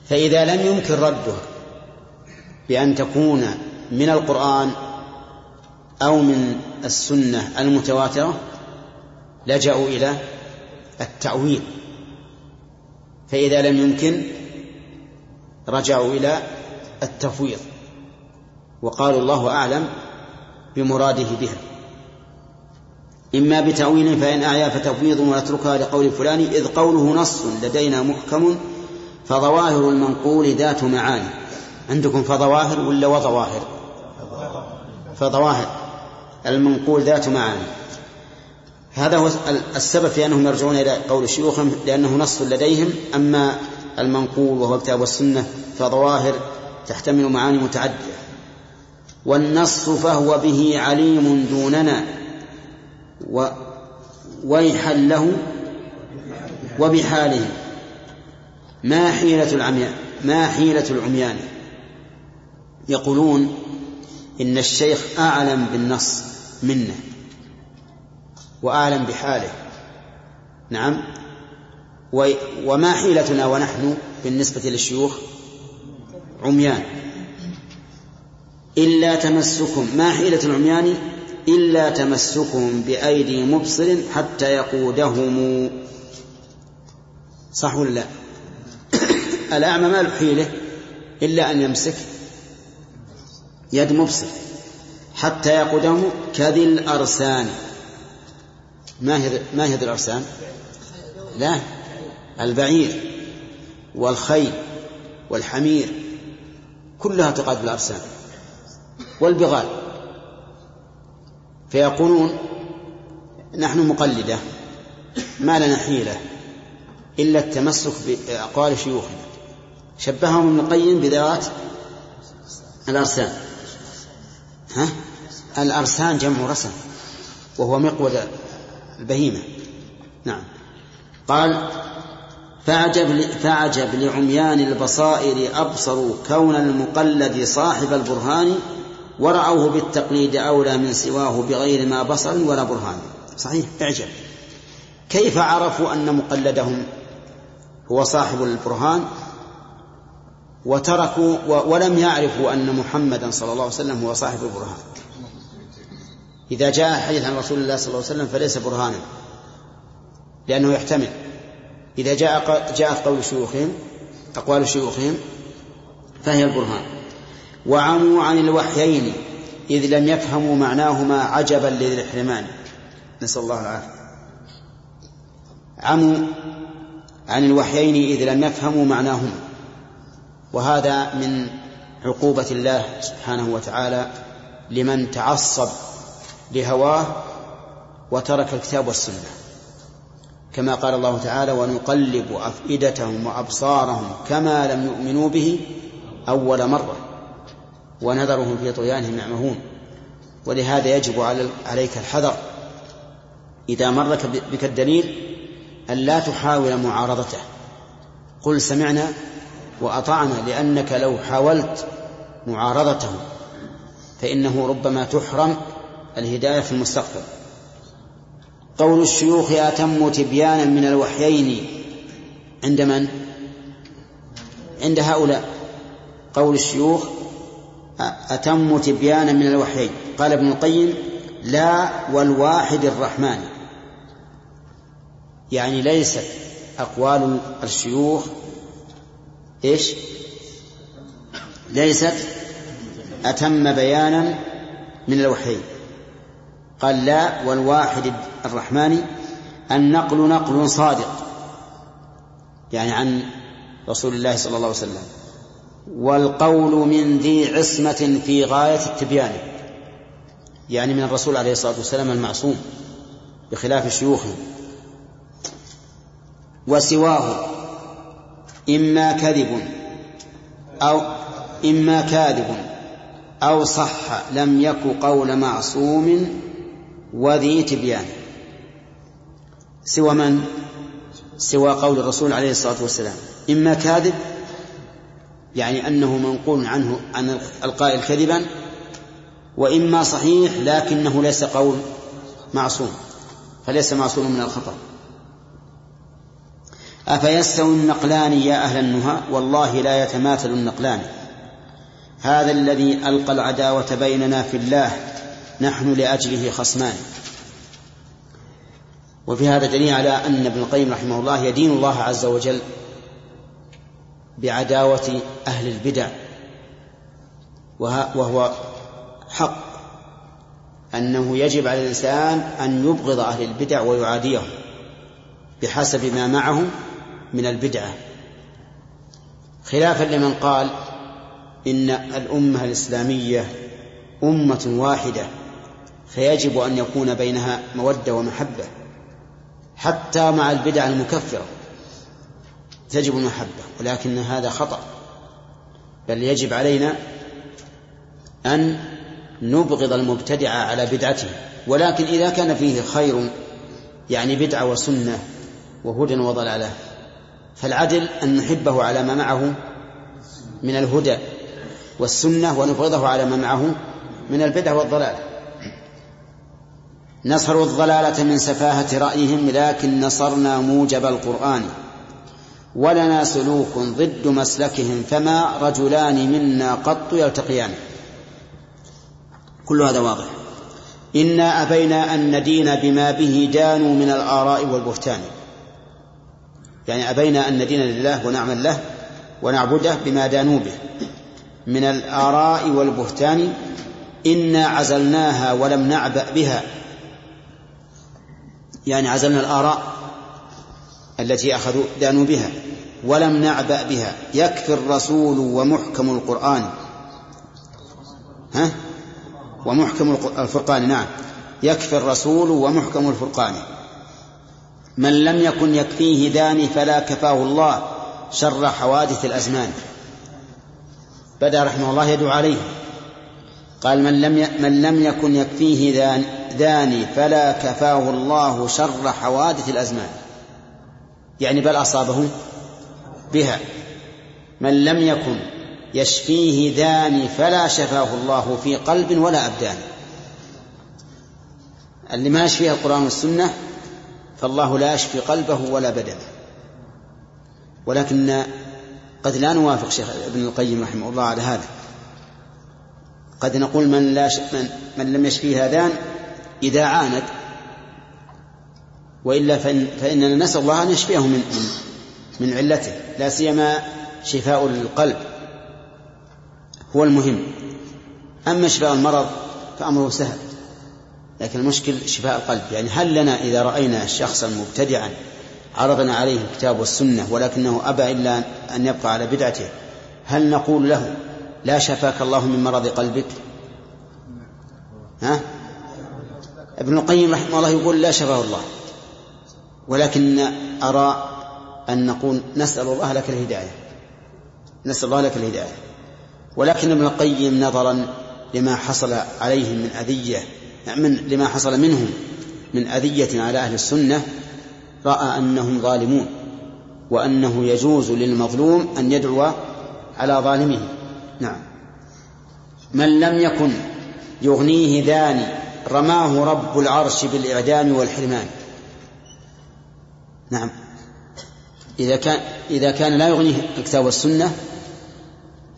فإذا لم يمكن ردها بأن تكون من القرآن أو من السنة المتواترة لجأوا إلى التأويل. فإذا لم يمكن رجعوا إلى التفويض وقالوا الله أعلم بمراده بها. إما بتأويل فإن أعيا فتفويض ونتركها لقول فلان إذ قوله نص لدينا محكم فظواهر المنقول ذات معاني. عندكم فظواهر ولا وظواهر؟ فظواهر. المنقول ذات معاني. هذا هو السبب في أنهم يرجعون إلى قول شيوخهم لأنه نص لديهم أما المنقول وهو الكتاب والسنة فظواهر تحتمل معاني متعددة. والنص فهو به عليم دوننا و ويحا له وبحاله. ما حيلة العميان ما حيلة العميان؟ يقولون إن الشيخ أعلم بالنص منه. وأعلم بحاله. نعم. وما حيلتنا ونحن بالنسبة للشيوخ؟ عميان. إلا تمسكم. ما حيلة العميان؟ إلا تمسكهم بأيدي مبصر حتى يقودهم. صح ولا لا؟ [coughs] الأعمى ما له حيلة إلا أن يمسك يد مبصر حتى يقودهم كذي الأرسان. ما هي ما هي ذي الأرسان؟ لا البعير والخيل والحمير كلها تقاد بالأرسان والبغال فيقولون نحن مقلدة ما لنا حيلة إلا التمسك بأقوال شيوخنا شبههم ابن القيم بذوات الأرسان ها؟ الأرسان جمع رسم وهو مقود البهيمة نعم. قال فعجب فعجب لعميان البصائر أبصروا كون المقلد صاحب البرهان ورأوه بالتقليد أولى من سواه بغير ما بصر ولا برهان. صحيح؟ اعجب. كيف عرفوا أن مقلدهم هو صاحب البرهان؟ وتركوا ولم يعرفوا أن محمدا صلى الله عليه وسلم هو صاحب البرهان. إذا جاء حديث عن رسول الله صلى الله عليه وسلم فليس برهانا لأنه يحتمل. إذا جاء جاءت قول شيوخهم أقوال شيوخهم فهي البرهان. وعموا عن الوحيين إذ لم يفهموا معناهما عجبا لذي الحرمان نسأل الله العافية. عموا عن الوحيين إذ لم يفهموا معناهما. وهذا من عقوبة الله سبحانه وتعالى لمن تعصب لهواه وترك الكتاب والسنة. كما قال الله تعالى ونقلب أفئدتهم وأبصارهم كما لم يؤمنوا به أول مرة ونذرهم في طغيانهم يعمهون. ولهذا يجب عليك الحذر إذا مر بك الدليل أن لا تحاول معارضته. قل سمعنا وأطعنا لأنك لو حاولت معارضته فإنه ربما تحرم الهداية في المستقبل. قول الشيوخ أتم تبيانا من الوحيين عند من؟ عند هؤلاء. قول الشيوخ أتم تبيانا من الوحيين. قال ابن القيم لا والواحد الرحمن. يعني ليست أقوال الشيوخ إيش؟ ليست أتم بيانا من الوحيين. قال لا والواحد الرحمن النقل نقل صادق يعني عن رسول الله صلى الله عليه وسلم. والقول من ذي عصمة في غاية التبيان يعني من الرسول عليه الصلاة والسلام المعصوم بخلاف شيوخه. وسواه إما كذب أو إما كاذب أو صح لم يك قول معصوم وذي تبيان. سوى من؟ سوى قول الرسول عليه الصلاة والسلام. إما كاذب يعني أنه منقول عنه عن القائل كذبا وإما صحيح لكنه ليس قول معصوم فليس معصوم من الخطأ. أفيستوي النقلان يا أهل النهى؟ والله لا يتماثل النقلان. هذا الذي ألقى العداوة بيننا في الله نحن لأجله خصمان. وفي هذا دليل على أن ابن القيم رحمه الله يدين الله عز وجل بعداوة أهل البدع. وهو حق. أنه يجب على الإنسان أن يبغض أهل البدع ويعاديهم بحسب ما معه من البدعة. خلافا لمن قال إن الأمة الإسلامية أمة واحدة فيجب أن يكون بينها مودة ومحبة. حتى مع البدع المكفرة تجب المحبة ولكن هذا خطأ. بل يجب علينا أن نبغض المبتدع على بدعته. ولكن إذا كان فيه خير يعني بدعة وسنة وهدى وضلالة فالعدل أن نحبه على ما معه من الهدى والسنة ونبغضه على ما معه من البدع والضلال نصروا الضلالة من سفاهة رأيهم لكن نصرنا موجب القرآن. ولنا سلوك ضد مسلكهم فما رجلان منا قط يلتقيان. كل هذا واضح. إنا أبينا أن ندين بما به دانوا من الآراء والبهتان. يعني أبينا أن ندين لله ونعمل له ونعبده بما دانوا به. من الآراء والبهتان إنا عزلناها ولم نعبأ بها. يعني عزلنا الآراء التي أخذوا دانوا بها ولم نعبأ بها. يكفي الرسول ومحكم القرآن. ها؟ ومحكم الفرقان نعم. يكفي الرسول ومحكم الفرقان. من لم يكن يكفيه داني فلا كفاه الله شر حوادث الأزمان. بدأ رحمه الله يدعو عليه. قال من لم. من لم يكن يكفيه دان... داني فلا كفاه الله شر حوادث الأزمان. يعني بل أصابه بها. من لم يكن يشفيه ذان فلا شفاه الله في قلب ولا أبدان. اللي ما يشفيه القرآن والسنة فالله لا يشفي قلبه ولا بدنه. ولكن قد لا نوافق شيخ ابن القيم رحمه الله على هذا. قد نقول من لا ش... من, من لم يشفيه هذان إذا عاند وإلا فإن فإننا نسأل الله أن يشفيه من من, علته لا سيما شفاء القلب هو المهم. أما شفاء المرض فأمره سهل لكن المشكل شفاء القلب. يعني هل لنا إذا رأينا شخصا مبتدعا عرضنا عليه الكتاب والسنة ولكنه أبى إلا أن يبقى على بدعته هل نقول له لا شفاك الله من مرض قلبك؟ ها؟ ابن القيم رحمه الله يقول لا شفاه الله. ولكن أرى أن نقول نسأل الله لك الهداية. نسأل الله لك الهداية. ولكن ابن القيم نظرا لما حصل عليهم من أذية من لما حصل منهم من أذية على أهل السنة رأى أنهم ظالمون وأنه يجوز للمظلوم أن يدعو على ظالمه. نعم. من لم يكن يغنيه ذاني رماه رب العرش بالإعدام والحرمان. نعم. إذا كان إذا كان لا يغنيه الكتاب والسنة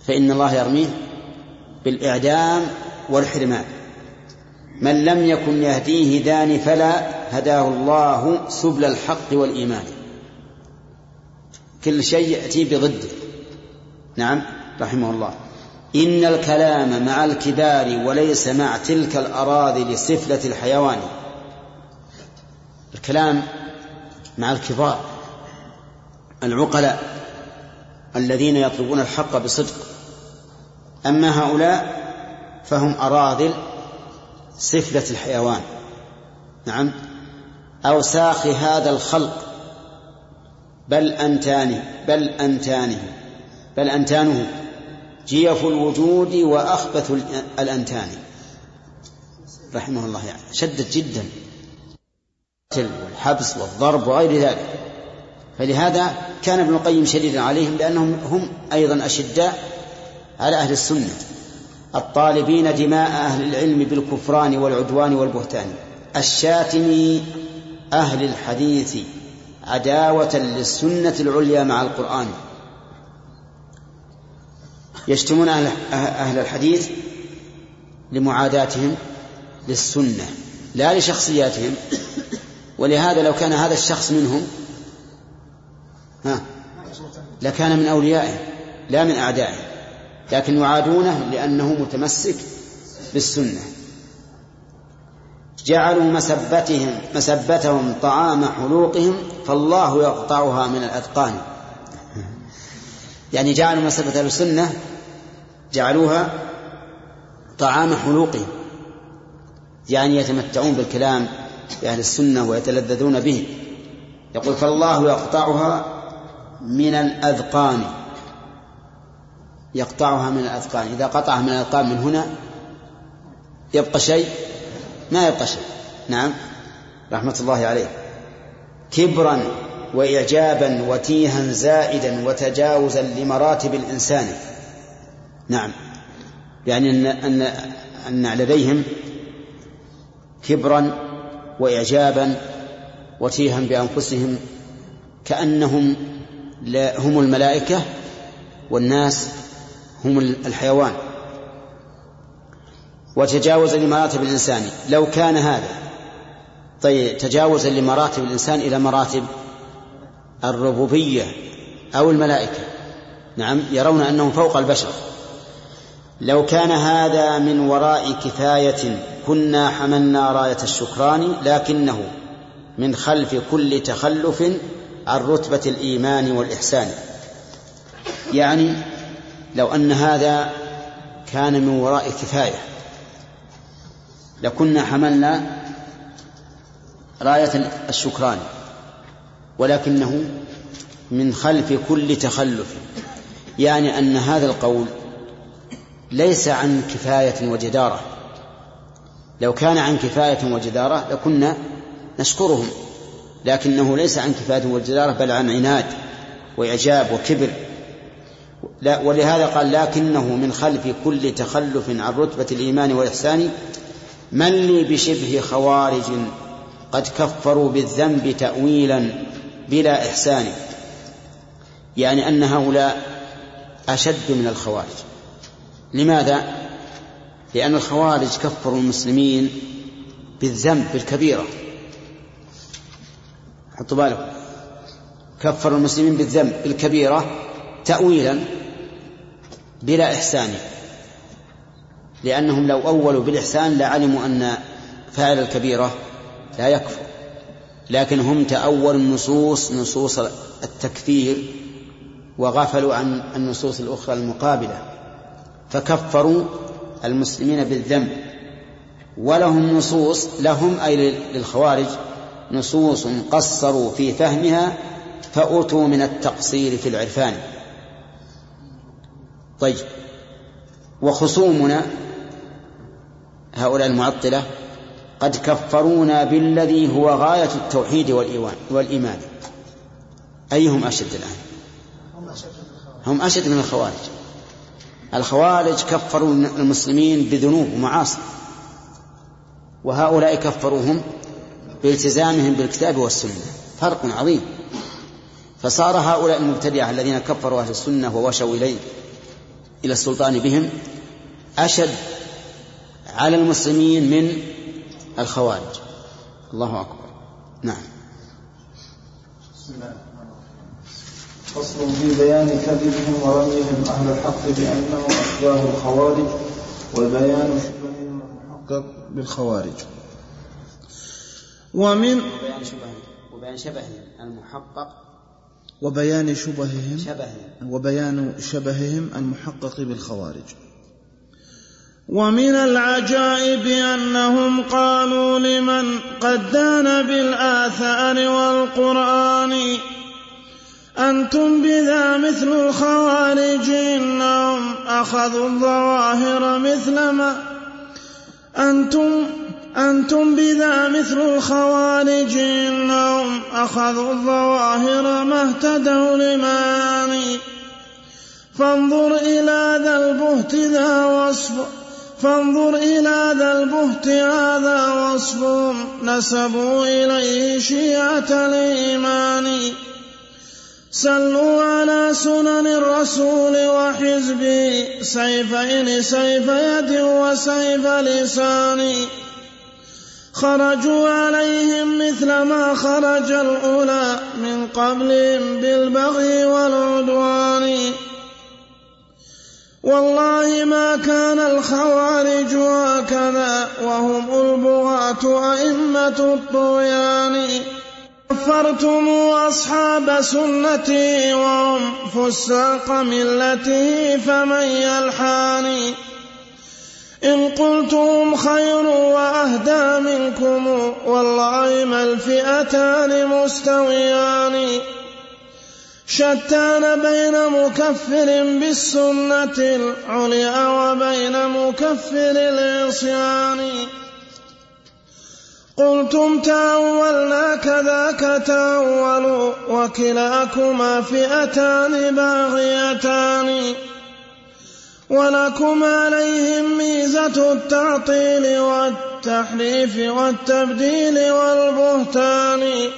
فإن الله يرميه بالإعدام والحرمان. من لم يكن يهديه ذان فلا هداه الله سبل الحق والإيمان. كل شيء يأتي بضده نعم. رحمه الله. إن الكلام مع الكبار وليس مع تلك الأراضي لسفلة الحيوان. الكلام مع الكبار العقلاء الذين يطلبون الحق بصدق. أما هؤلاء فهم أراذل سفلة الحيوان. نعم. أوساخ هذا الخلق. بل أنتانه بل أنتانه بل أنتانه. جيف الوجود وأخبث الأنتان. رحمه الله يعني. شدد جدا. والحبس والضرب وغير ذلك. فلهذا كان ابن القيم شديدا عليهم لأنهم هم أيضا أشداء على أهل السنة. الطالبين دماء أهل العلم بالكفران والعدوان والبهتان. الشاتم أهل الحديث عداوة للسنة العليا مع القرآن. يشتمون أهل, أهل الحديث لمعاداتهم للسنة لا لشخصياتهم. ولهذا لو كان هذا الشخص منهم ها لكان من أوليائهم لا من أعدائهم لكن يعادونه لأنه متمسك بالسنة. جعلوا مسبتهم مسبتهم طعام حلوقهم فالله يقطعها من الأذقان يعني جعلوا مسبة السنة جعلوها طعام حلوقهم يعني يتمتعون بالكلام بأهل السنة ويتلذذون به. يقول فالله يقطعها من الأذقان. يقطعها من الأذقان. إذا قطعها من الأذقان من هنا يبقى شيء ما يبقى شيء. نعم. رحمة الله عليه. كبرا وإعجابا وتيها زائدا وتجاوزا لمراتب الإنسان. نعم. يعني أن أن أن لديهم كبرا وإعجابا وتيها بأنفسهم كأنهم هم الملائكة والناس هم الحيوان. وتجاوزا لمراتب الإنسان. لو كان هذا طيب تجاوزا لمراتب الإنسان إلى مراتب الربوبية أو الملائكة. نعم يرون أنهم فوق البشر. لو كان هذا من وراء كفاية كنا حملنا راية الشكران لكنه من خلف كل تخلف عن رتبة الإيمان والإحسان. يعني لو أن هذا كان من وراء كفاية لكنا حملنا راية الشكران ولكنه من خلف كل تخلف. يعني أن هذا القول ليس عن كفاية وجدارة. لو كان عن كفاية وجدارة لكنا نشكرهم لكنه ليس عن كفاية وجدارة بل عن عناد وإعجاب وكبر. لا ولهذا قال لكنه من خلف كل تخلف عن رتبة الإيمان والإحسان من لي بشبه خوارج قد كفروا بالذنب تأويلا بلا إحسان. يعني أن هؤلاء أشد من الخوارج. لماذا؟ لأن الخوارج كفروا المسلمين بالذنب بالكبيرة حطوا بالكم. كفروا المسلمين بالذنب بالكبيرة تأويلا بلا إحسان. لأنهم لو أولوا بالإحسان لعلموا أن فاعل الكبيرة لا يكفر. لكن هم تأولوا النصوص نصوص التكفير وغفلوا عن النصوص الأخرى المقابلة. فكفروا المسلمين بالذنب. ولهم نصوص لهم أي للخوارج نصوص قصروا في فهمها فأتوا من التقصير في العرفان. طيب وخصومنا هؤلاء المعطلة قد كفرونا بالذي هو غاية التوحيد والإيمان. أيهم أشد الآن؟ هم أشد من الخوارج. الخوارج كفروا المسلمين بذنوب ومعاصي. وهؤلاء كفروهم بالتزامهم بالكتاب والسنة. فرق عظيم. فصار هؤلاء المبتدعة الذين كفروا أهل السنة ووشوا إليه إلى السلطان بهم أشد على المسلمين من الخوارج. الله أكبر. نعم. بسم الله. فصل في بيان كذبهم ورميهم أهل الحق بأنهم أشباه الخوارج وبيان شبههم المحقق بالخوارج. ومن وبيان شبههم وبيان شبههم المحقق. وبيان شبههم شبههم. وبيان شبههم المحقق بالخوارج. ومن العجائب أنهم قالوا لمن قد دان بالآثار والقرآن أنتم بذا مثل الخوارج إنهم أخذوا الظواهر مثل ما أنتم أنتم بذا مثل الخوارج إنهم أخذوا الظواهر ما اهتدوا لماني فانظر إلى ذا البهت ذا وصف فانظر إلى ذا البهت هذا وصف نسبوا إليه شيعة الإيمان. سلوا على سنن الرسول وحزبه سيفين سيف يد وسيف لسان. خرجوا عليهم مثل ما خرج الأولى من قبلهم بالبغي والعدوان. والله ما كان الخوارج هكذا وهم البغاة أئمة الطغيان. كفرتم أصحاب سنتي وهم فساق ملته فمن يلحاني إن قلتم خير وأهدى منكم والله ما الفئتان مستويان شتان بين مكفر بالسنة العليا وبين مكفر العصيان قلتم تأولنا كذاك تأولوا وكلاكما فئتان باغيتان ولكم عليهم ميزة التعطيل والتحريف والتبديل والبهتان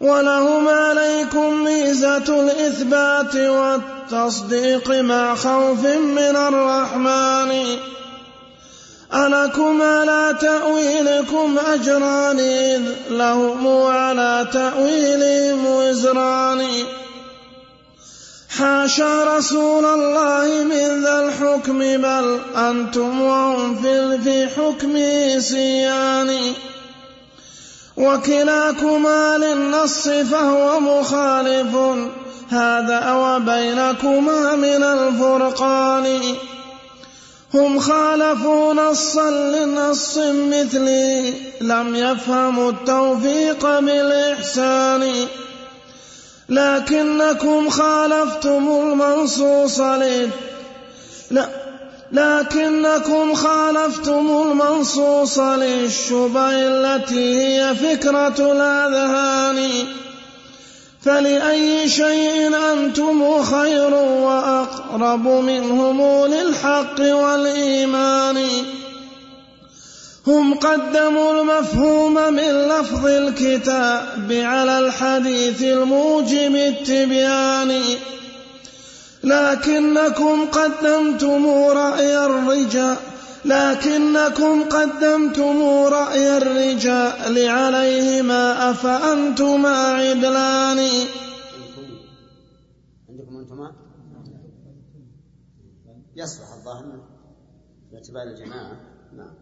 ولهم عليكم ميزة الإثبات والتصديق مع خوف من الرحمن ألكم على تأويلكم أجران إذ لهم على تأويلهم وزران حاشا رسول الله من ذا الحكم بل أنتم وهم في في حكمه سيان وكلاكما للنص فهو مخالف هذا وبينكما من الفرقان هم خالفوا نصا لنص مثلي لم يفهموا التوفيق بالإحسان. لكنكم خالفتم المنصوص لل لا لكنكم خالفتم المنصوص للشبه التي هي فكرة الأذهان. فلأي شيء أنتم خير وأقرب منهم للحق والإيمان هم قدموا المفهوم من لفظ الكتاب على الحديث الموجب التبيان لكنكم قدمتم رأي الرجال لكنكم قدمتم رأي الرجال عليهما أفأنتما عدلان؟ عندكم أنتما يصلح الظاهر باعتبار الجماعة نعم.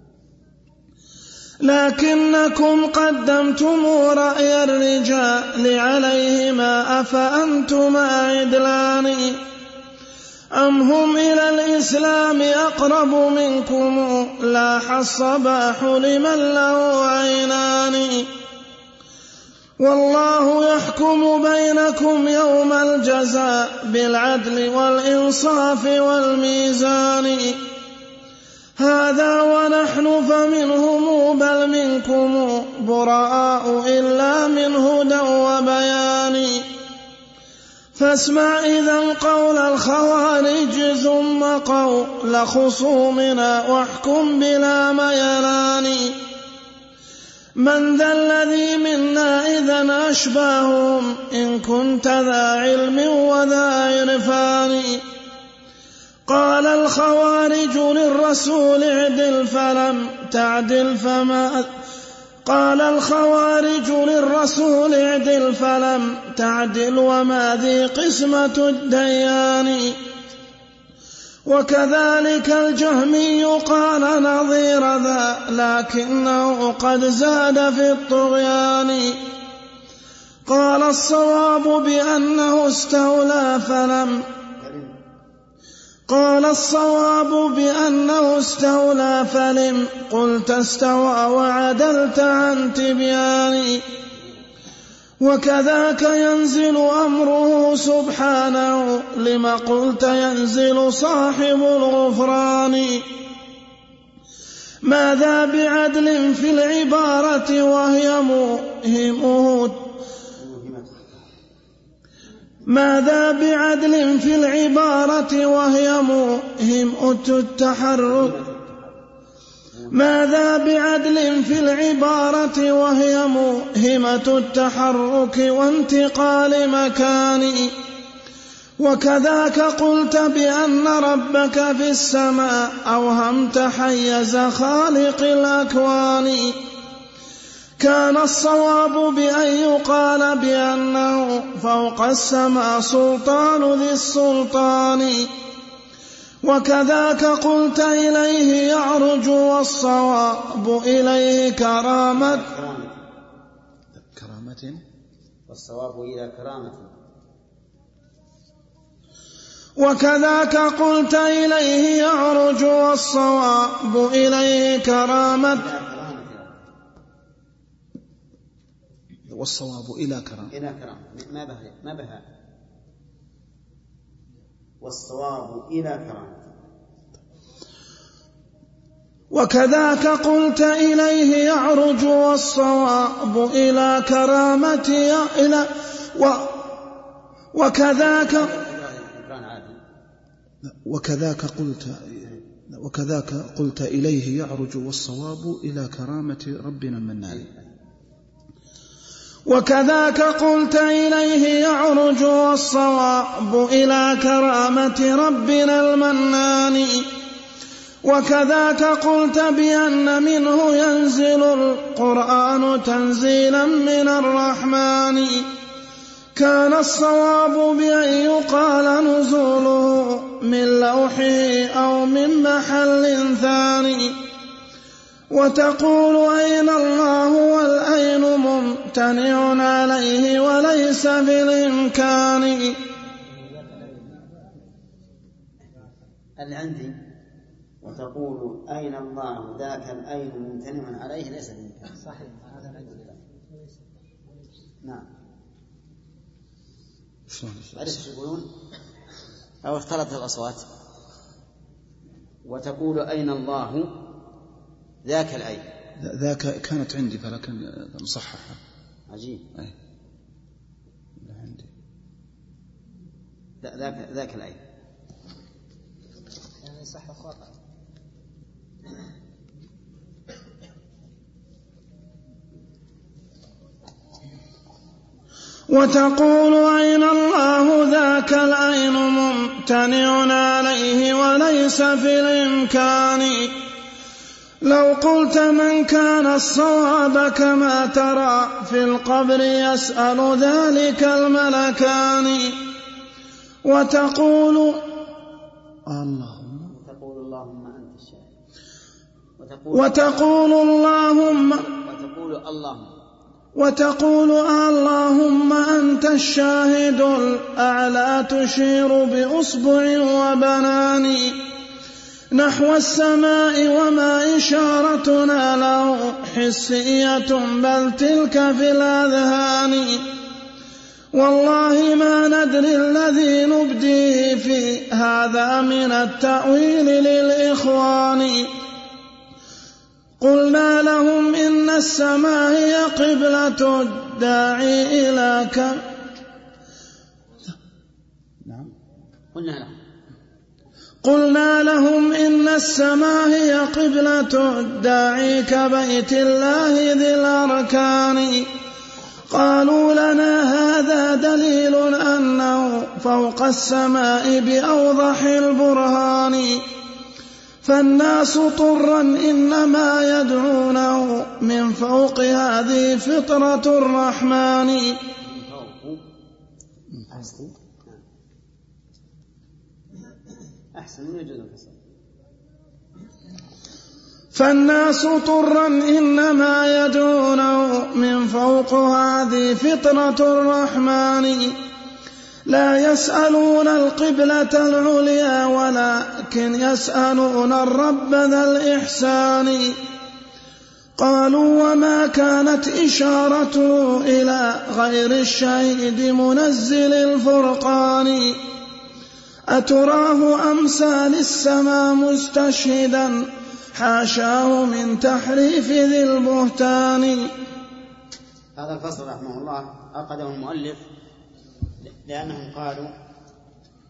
لكنكم قدمتم رأي الرجال عليهما أفأنتما عدلان؟ أم هم إلى الإسلام أقرب منكم؟ لاح الصباح لمن له عينان. والله يحكم بينكم يوم الجزاء بالعدل والإنصاف والميزان. هذا ونحن فمنهم بل منكم براء إلا من هدى وبيان. فاسمع إذا قول الخوارج ثم قول خصومنا واحكم بلا ميلان. من ذا الذي منا إذا أشباههم إن كنت ذا علم وذا عرفان. قال الخوارج للرسول اعدل فلم تعدل فما قال الخوارج للرسول اعدل فلم تعدل وما ذي قسمة الديان. وكذلك الجهمي قال نظير ذا لكنه قد زاد في الطغيان. قال الصواب بأنه استولى فلم قال الصواب بأنه استولى فلم قلت استوى وعدلت عن تبيان وكذاك ينزل أمره سبحانه لما قلت ينزل صاحب الغفران. ماذا بعدل في العبارة وهي موهمه ماذا بعدل في العبارة وهي موهمة التحرك؟ ماذا بعدل في العبارة وهي موهمة التحرك وانتقال مكان وكذاك قلت بأن ربك في السماء أوهمت حيز خالق الأكوان. كان الصواب بأن يقال بأنه فوق السماء سلطان ذي السلطان. وكذاك قلت إليه يعرج والصواب إليه كرامة. كرامة؟ والصواب إلى كرامة. وكذاك قلت إليه يعرج والصواب إليه كرامة. والصواب إلى كرامة إلى كرامة ما به ما بها؟ والصواب إلى كرامة وكذاك قلت إليه يعرج والصواب إلى كرامة إلى و وكذاك وكذاك قلت وكذاك قلت إليه يعرج والصواب إلى كرامة ربنا المنان وكذاك قلت إليه يعرج والصواب إلى كرامة ربنا المنان. وكذاك قلت بأن منه ينزل القرآن تنزيلا من الرحمن. كان الصواب بأن يقال نزوله من لوحه أو من محل ثاني. وتقول أين الله والأين ممتنع عليه وليس بالإمكان. اللي عندي وتقول أين الله ذاك الأين ممتنع عليه ليس بإمكان صحيح هذا نعم. شلون؟ عرفت يقولون؟ أو اختلطت الأصوات. وتقول أين الله ذاك العين ذاك كانت عندي فلكن مصححة عجيب. أي. لا عندي. ذاك ذاك العين يعني صح خطأ وتقول أين الله ذاك العين ممتنع عليه وليس في الإمكان. لو قلت من كان الصواب كما ترى في القبر يسأل ذلك الملكان. وتقول اللهم وتقول اللهم أنت الشاهد. وتقول اللهم وتقول اللهم. وتقول اللهم أنت الشاهد الأعلى تشير بأصبع وبنان. نحو السماء وما إشارتنا له حسية بل تلك في الأذهان. والله ما ندري الذي نبديه في هذا من التأويل للإخوان. قلنا لهم إن السماء هي قبلة الداعي إلى كم نعم. قلنا لهم قلنا لهم إن السماء هي قبلة الداعي كبيت الله ذي الأركان. قالوا لنا هذا دليل أنه فوق السماء بأوضح البرهان. فالناس طرا إنما يدعونه من فوق هذه فطرة الرحمن. أحسن من يجوز الكسر فالناس طرا إنما يدعونه من فوق هذه فطرة الرحمن. لا يسألون القبلة العليا ولكن يسألون الرب ذا الإحسان. قالوا وما كانت إشارته إلى غير الشهيد منزل الفرقان. أتراه أمثال السماء مستشهدا حاشاه من تحريف ذي البهتان. هذا الفصل رحمه الله عقده المؤلف لأنهم قالوا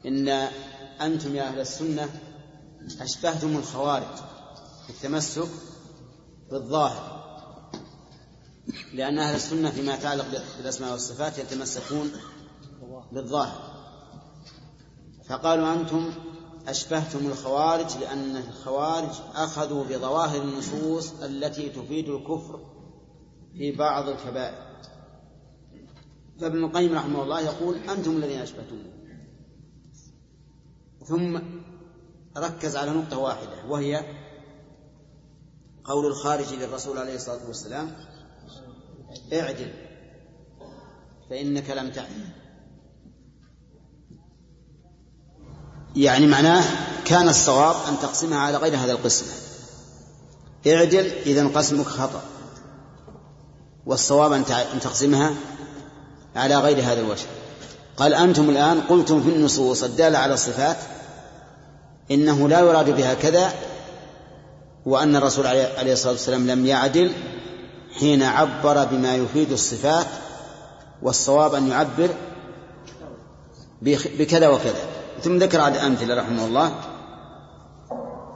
إن أنتم يا أهل السنة أشبهتم الخوارج في التمسك بالظاهر لأن أهل السنة فيما يتعلق بالأسماء والصفات يتمسكون بالظاهر. فقالوا أنتم أشبهتم الخوارج لأن الخوارج أخذوا بظواهر النصوص التي تفيد الكفر في بعض الكبائر. فابن القيم رحمه الله يقول أنتم الذين أشبهتم ثم ركز على نقطة واحدة وهي قول الخارج للرسول عليه الصلاة والسلام اعدل فإنك لم تعدل. يعني معناه كان الصواب أن تقسمها على غير هذا القسم. اعدل إذا قسمك خطأ. والصواب أن تقسمها على غير هذا الوجه. قال أنتم الآن قلتم في النصوص الدالة على الصفات إنه لا يراد بها كذا وأن الرسول عليه الصلاة والسلام لم يعدل حين عبر بما يفيد الصفات والصواب أن يعبر بكذا وكذا. ثم ذكر عن أمثلة رحمه الله.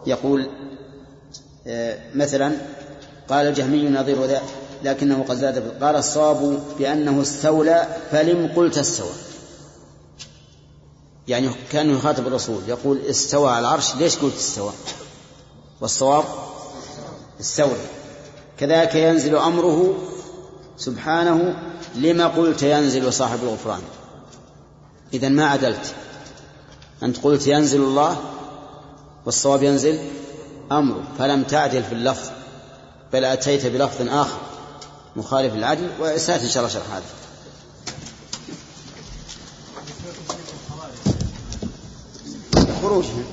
يقول آه، مثلا قال الجهمي نظير ذا لكنه قد زاد قال الصواب بأنه استولى فلم قلت استوى. يعني كان يخاطب الرسول يقول استوى على العرش ليش قلت استوى؟ والصواب استولى. كذلك ينزل أمره سبحانه لما قلت ينزل صاحب الغفران. إذا ما عدلت. أنت قلت ينزل الله والصواب ينزل أمره فلم تعدل في اللفظ بل أتيت بلفظ آخر مخالف للعدل وسيأتي إن شاء الله شرح هذا. خروجهم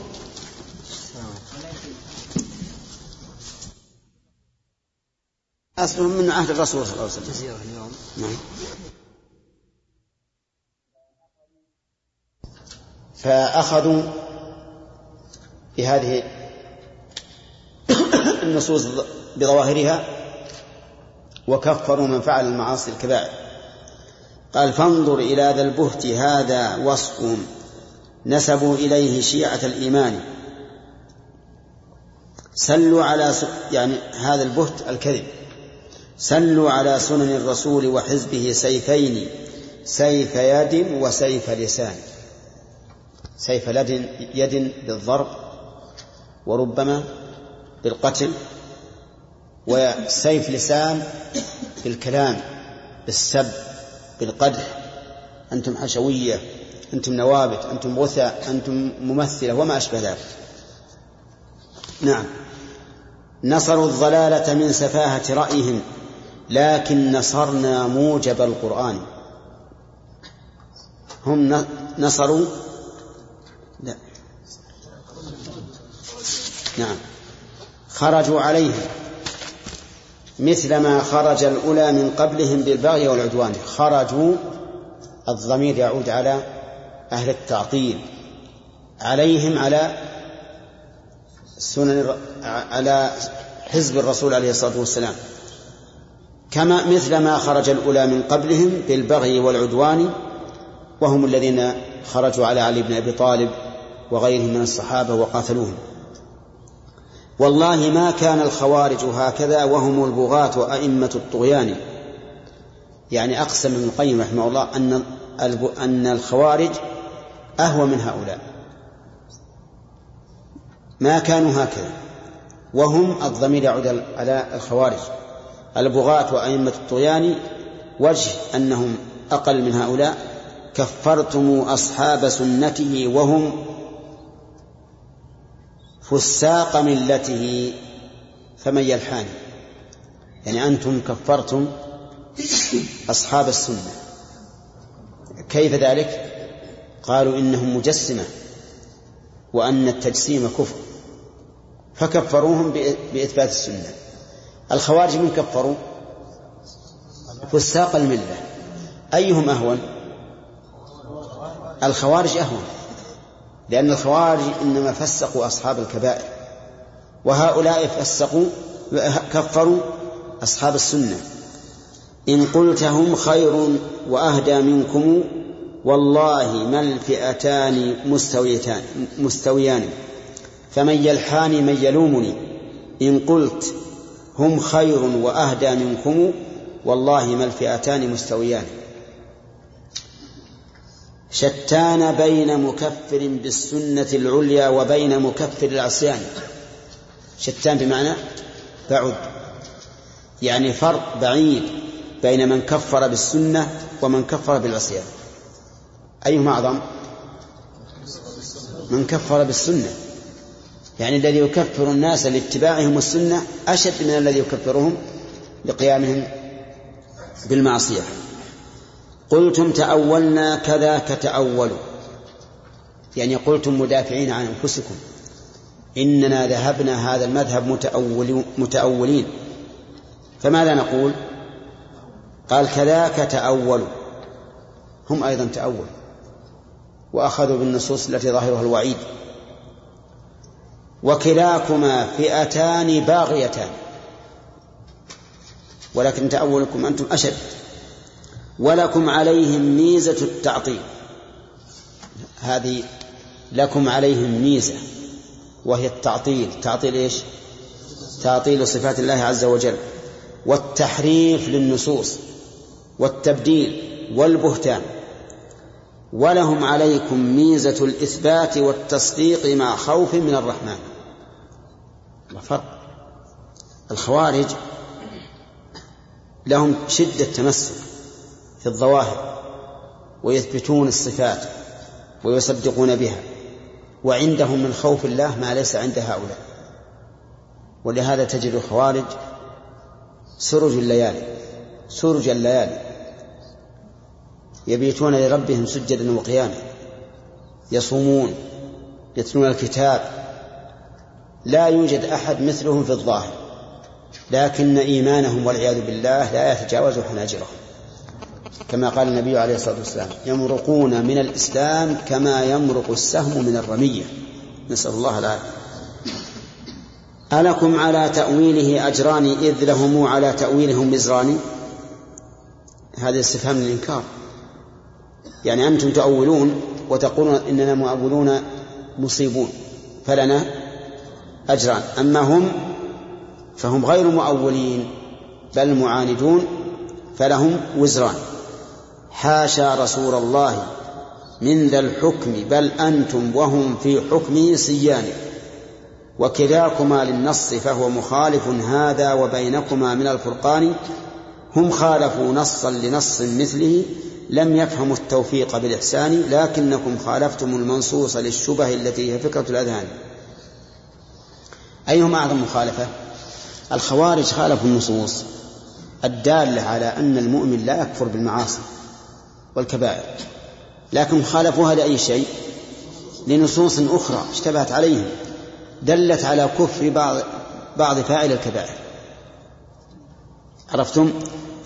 أصلهم من عهد الرسول صلى الله عليه وسلم. نعم. فأخذوا بهذه النصوص بظواهرها وكفروا من فعل المعاصي الكبائر. قال فانظر إلى ذا البهت هذا وصف نسبوا إليه شيعة الإيمان. سلوا على. يعني هذا البهت الكذب. سلوا على سنن الرسول وحزبه سيفين سيف يد وسيف لسان. سيف يد بالضرب وربما بالقتل وسيف لسان بالكلام بالسب بالقدح. أنتم حشوية أنتم نوابت أنتم غثى أنتم ممثلة وما أشبه ذلك. نعم. نصروا الضلالة من سفاهة رأيهم لكن نصرنا موجب القرآن. هم نصروا لا. نعم. خرجوا عليهم مثل ما خرج الأولى من قبلهم بالبغي والعدوان. خرجوا الضمير يعود على أهل التعطيل. عليهم على سنن على حزب الرسول عليه الصلاة والسلام. كما مثل ما خرج الأولى من قبلهم بالبغي والعدوان وهم الذين خرجوا على علي بن أبي طالب وغيرهم من الصحابة وقاتلوهم. والله ما كان الخوارج هكذا وهم البغاة وأئمة الطغيان. يعني أقسم ابن القيم رحمه الله أن أن الخوارج أهوى من هؤلاء. ما كانوا هكذا. وهم الضمير يعود على الخوارج. البغاة وأئمة الطغيان وجه أنهم أقل من هؤلاء. كفرتم أصحاب سنته وهم فساق ملته فمن يلحان يعني أنتم كفرتم أصحاب السنة. كيف ذلك؟ قالوا إنهم مجسمة وأن التجسيم كفر. فكفروهم بإثبات السنة. الخوارج من كفروا؟ فساق الملة. أيهم أهون؟ الخوارج أهون. لأن الخوارج إنما فسقوا أصحاب الكبائر وهؤلاء فسقوا كفروا أصحاب السنة. إن قلت هم خير وأهدى منكم والله ما الفئتان مستويتان مستويان. فمن يلحاني من يلومني. إن قلت هم خير وأهدى منكم والله ما الفئتان مستويان. شتان بين مكفر بالسنة العليا وبين مكفر العصيان. شتان بمعنى بعد. يعني فرق بعيد بين من كفر بالسنة ومن كفر بالعصيان. أيهما أعظم؟ من كفر بالسنة. يعني الذي يكفر الناس لاتباعهم السنة أشد من الذي يكفرهم لقيامهم بالمعصية. قلتم تأولنا كذاك تأولوا يعني قلتم مدافعين عن أنفسكم. إننا ذهبنا هذا المذهب متأولين. فماذا نقول؟ قال كذاك تأولوا هم أيضا تأولوا. وأخذوا بالنصوص التي ظاهرها الوعيد. وكلاكما فئتان باغيتان. ولكن تأولكم أنتم أشد. ولكم عليهم ميزة التعطيل. هذه لكم عليهم ميزة وهي التعطيل. تعطيل إيش؟ تعطيل صفات الله عز وجل والتحريف للنصوص والتبديل والبهتان. ولهم عليكم ميزة الإثبات والتصديق مع خوف من الرحمن. فرق الخوارج لهم شدة تمسك. في الظواهر ويثبتون الصفات ويصدقون بها وعندهم من خوف الله ما ليس عند هؤلاء. ولهذا تجد الخوارج سرج الليالي سرج الليالي يبيتون لربهم سجدا وقياما يصومون يتلون الكتاب لا يوجد أحد مثلهم في الظاهر لكن إيمانهم والعياذ بالله لا يتجاوز حناجرهم. كما قال النبي عليه الصلاة والسلام يمرقون من الإسلام كما يمرق السهم من الرمية. نسأل الله العافية. ألكم على تأويله أجران إذ لهم على تأويلهم وزران؟ هذا استفهام الإنكار يعني أنتم تؤولون وتقولون إننا مؤولون مصيبون فلنا أجران. أما هم فهم غير مؤولين بل معاندون فلهم وزران. حاشا رسول الله من ذا الحكم بل أنتم وهم في حكمه سيان وكلاكما للنص فهو مخالف هذا وبينكما من الفرقان. هم خالفوا نصا لنص مثله لم يفهموا التوفيق بالإحسان لكنكم خالفتم المنصوص للشبه التي هي فكرة الأذهان. أيهما أعظم مخالفة؟ الخوارج خالفوا النصوص. الدالة على أن المؤمن لا يكفر بالمعاصي. والكبائر. لكن خالفوها لأي شيء؟ لنصوص أخرى اشتبهت عليهم. دلت على كفر بعض بعض فاعل الكبائر. عرفتم؟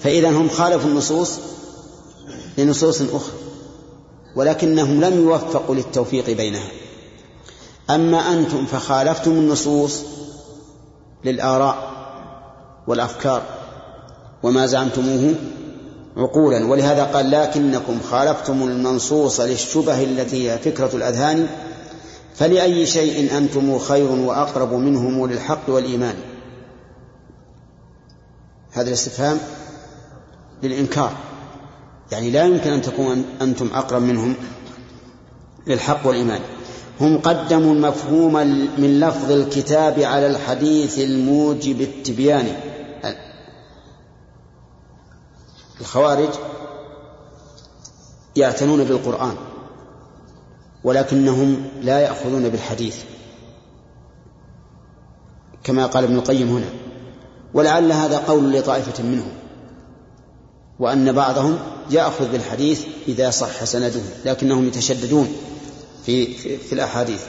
فإذا هم خالفوا النصوص لنصوص أخرى ولكنهم لم يوفقوا للتوفيق بينها. أما أنتم فخالفتم النصوص للآراء والأفكار وما زعمتموه عقولا. ولهذا قال لكنكم خالفتم المنصوص للشبه التي هي فكرة الأذهان فلأي شيء أنتم خير وأقرب منهم للحق والإيمان. هذا الاستفهام للإنكار. يعني لا يمكن أن تكون أنتم أقرب منهم للحق والإيمان. هم قدموا المفهوم من لفظ الكتاب على الحديث الموجب التبيان. الخوارج يعتنون بالقرآن ولكنهم لا يأخذون بالحديث كما قال ابن القيم هنا. ولعل هذا قول لطائفة منهم وأن بعضهم يأخذ بالحديث إذا صح سنده لكنهم يتشددون في, في, في الأحاديث.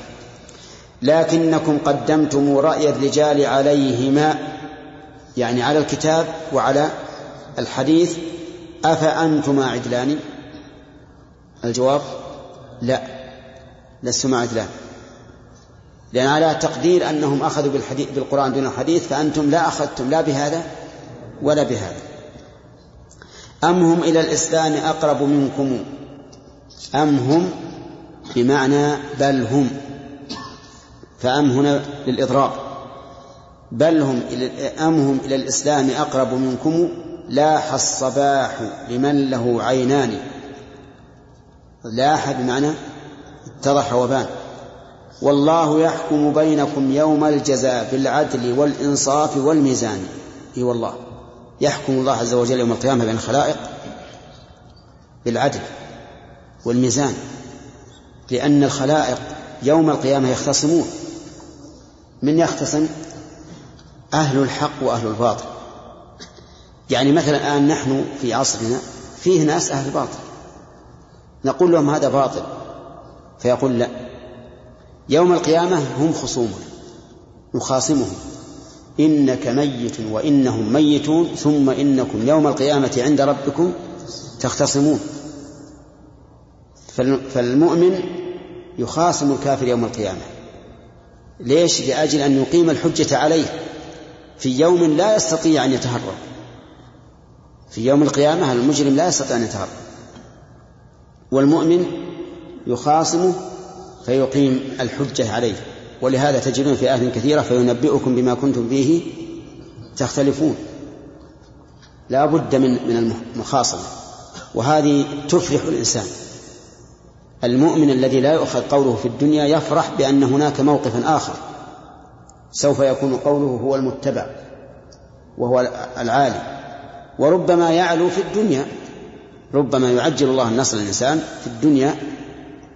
لكنكم قدمتم رأي الرجال عليهما يعني على الكتاب وعلى الحديث أفأنتما عدلان؟ الجواب لا لستما عدلان. لأن على تقدير أنهم أخذوا بالحديث بالقرآن دون الحديث فأنتم لا أخذتم لا بهذا ولا بهذا. أم هم إلى الإسلام أقرب منكم؟ أم هم؟ بمعنى بل هم. فأم هنا للإضراب. بل هم أم هم إلى الإسلام أقرب منكم؟ لاح الصباح لمن له عينان. لاح بمعنى اتضح وبان. والله يحكم بينكم يوم الجزاء بالعدل والإنصاف والميزان. إي والله. يحكم الله عز وجل يوم القيامة بين الخلائق بالعدل والميزان. لأن الخلائق يوم القيامة يختصمون. من يختصم؟ أهل الحق وأهل الباطل. يعني مثلا الآن نحن في عصرنا فيه ناس أهل باطل. نقول لهم هذا باطل. فيقول لا. يوم القيامة هم خصومنا. نخاصمهم. إنك ميت وإنهم ميتون ثم إنكم يوم القيامة عند ربكم تختصمون. فالمؤمن يخاصم الكافر يوم القيامة. ليش؟ لأجل أن يقيم الحجة عليه. في يوم لا يستطيع أن يتهرب. في يوم القيامة المجرم لا يستطيع أن يتهرب. والمؤمن يخاصمه فيقيم الحجة عليه. ولهذا تجدون في آية كثيرة فينبئكم بما كنتم فيه تختلفون. لا بد من من المخاصمة. وهذه تفرح الإنسان. المؤمن الذي لا يؤخذ قوله في الدنيا يفرح بأن هناك موقفا آخر. سوف يكون قوله هو المتبع وهو العالي. وربما يعلو في الدنيا. ربما يعجل الله النصر للإنسان في الدنيا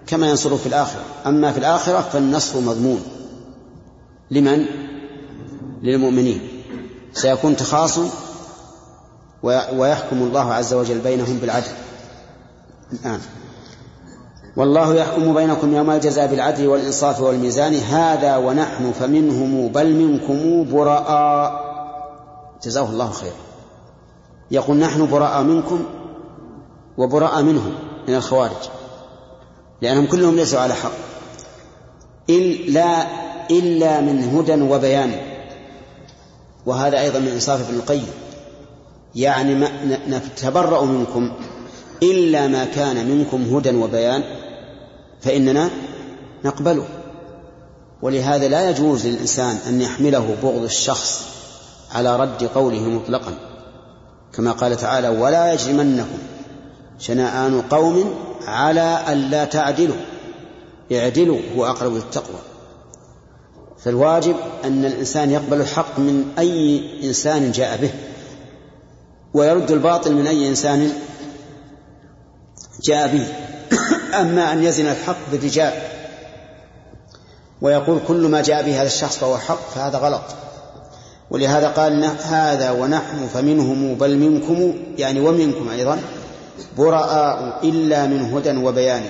كما ينصره في الآخرة. أما في الآخرة فالنصر مضمون. لمن؟ للمؤمنين. سيكون تخاصم ويحكم الله عز وجل بينهم بالعدل. الآن والله يحكم بينكم يوم الجزاء بالعدل والإنصاف والميزان. هذا ونحن فمنهم بل منكم براء. جزاه الله خيرا. يقول نحن براء منكم وبراء منهم من الخوارج لأنهم كلهم ليسوا على حق. إلا إلا من هدى وبيان. وهذا أيضا من إنصاف ابن القيم. يعني ما نتبرأ منكم. إلا ما كان منكم هدى وبيان فإننا نقبله. ولهذا لا يجوز للإنسان أن يحمله بغض الشخص على رد قوله مطلقا. كما قال تعالى ولا يجرمنكم شنآن قوم على ألا تعدلوا اعدلوا هو أقرب للتقوى. فالواجب أن الإنسان يقبل الحق من أي إنسان جاء به ويرد الباطل من أي إنسان جاء به. [coughs] أما أن يزن الحق بالرجال ويقول كل ما جاء به هذا الشخص فهو حق فهذا غلط. ولهذا قال هذا ونحن فمنهم بل منكم يعني ومنكم أيضا براء إلا من هدى وبيان. [coughs]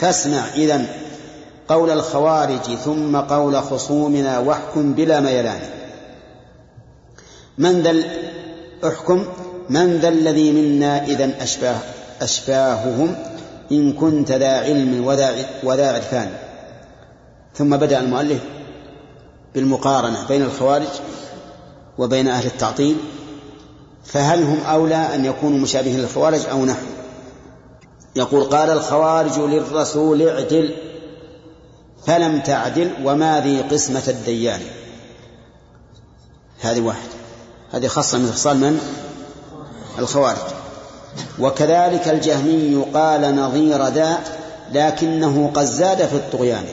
فاسمع إذن قول الخوارج ثم قول خصومنا واحكم بلا ميلان. من ذا احكم من ذا الذي منا إذا أشباه أشباههم؟ إن كنت ذا علم وذا عرفان. ثم بدأ المؤلف بالمقارنة بين الخوارج وبين أهل التعطيل فهل هم أولى أن يكونوا مشابهين للخوارج أو نحن؟ يقول قال الخوارج للرسول اعدل. فلم تعدل وما ذي قسمة الديان. هذه واحدة. هذه خاصة من خصال من؟ الخوارج. وكذلك الجهمي قال نظير ذا لكنه قد زاد في الطغيان.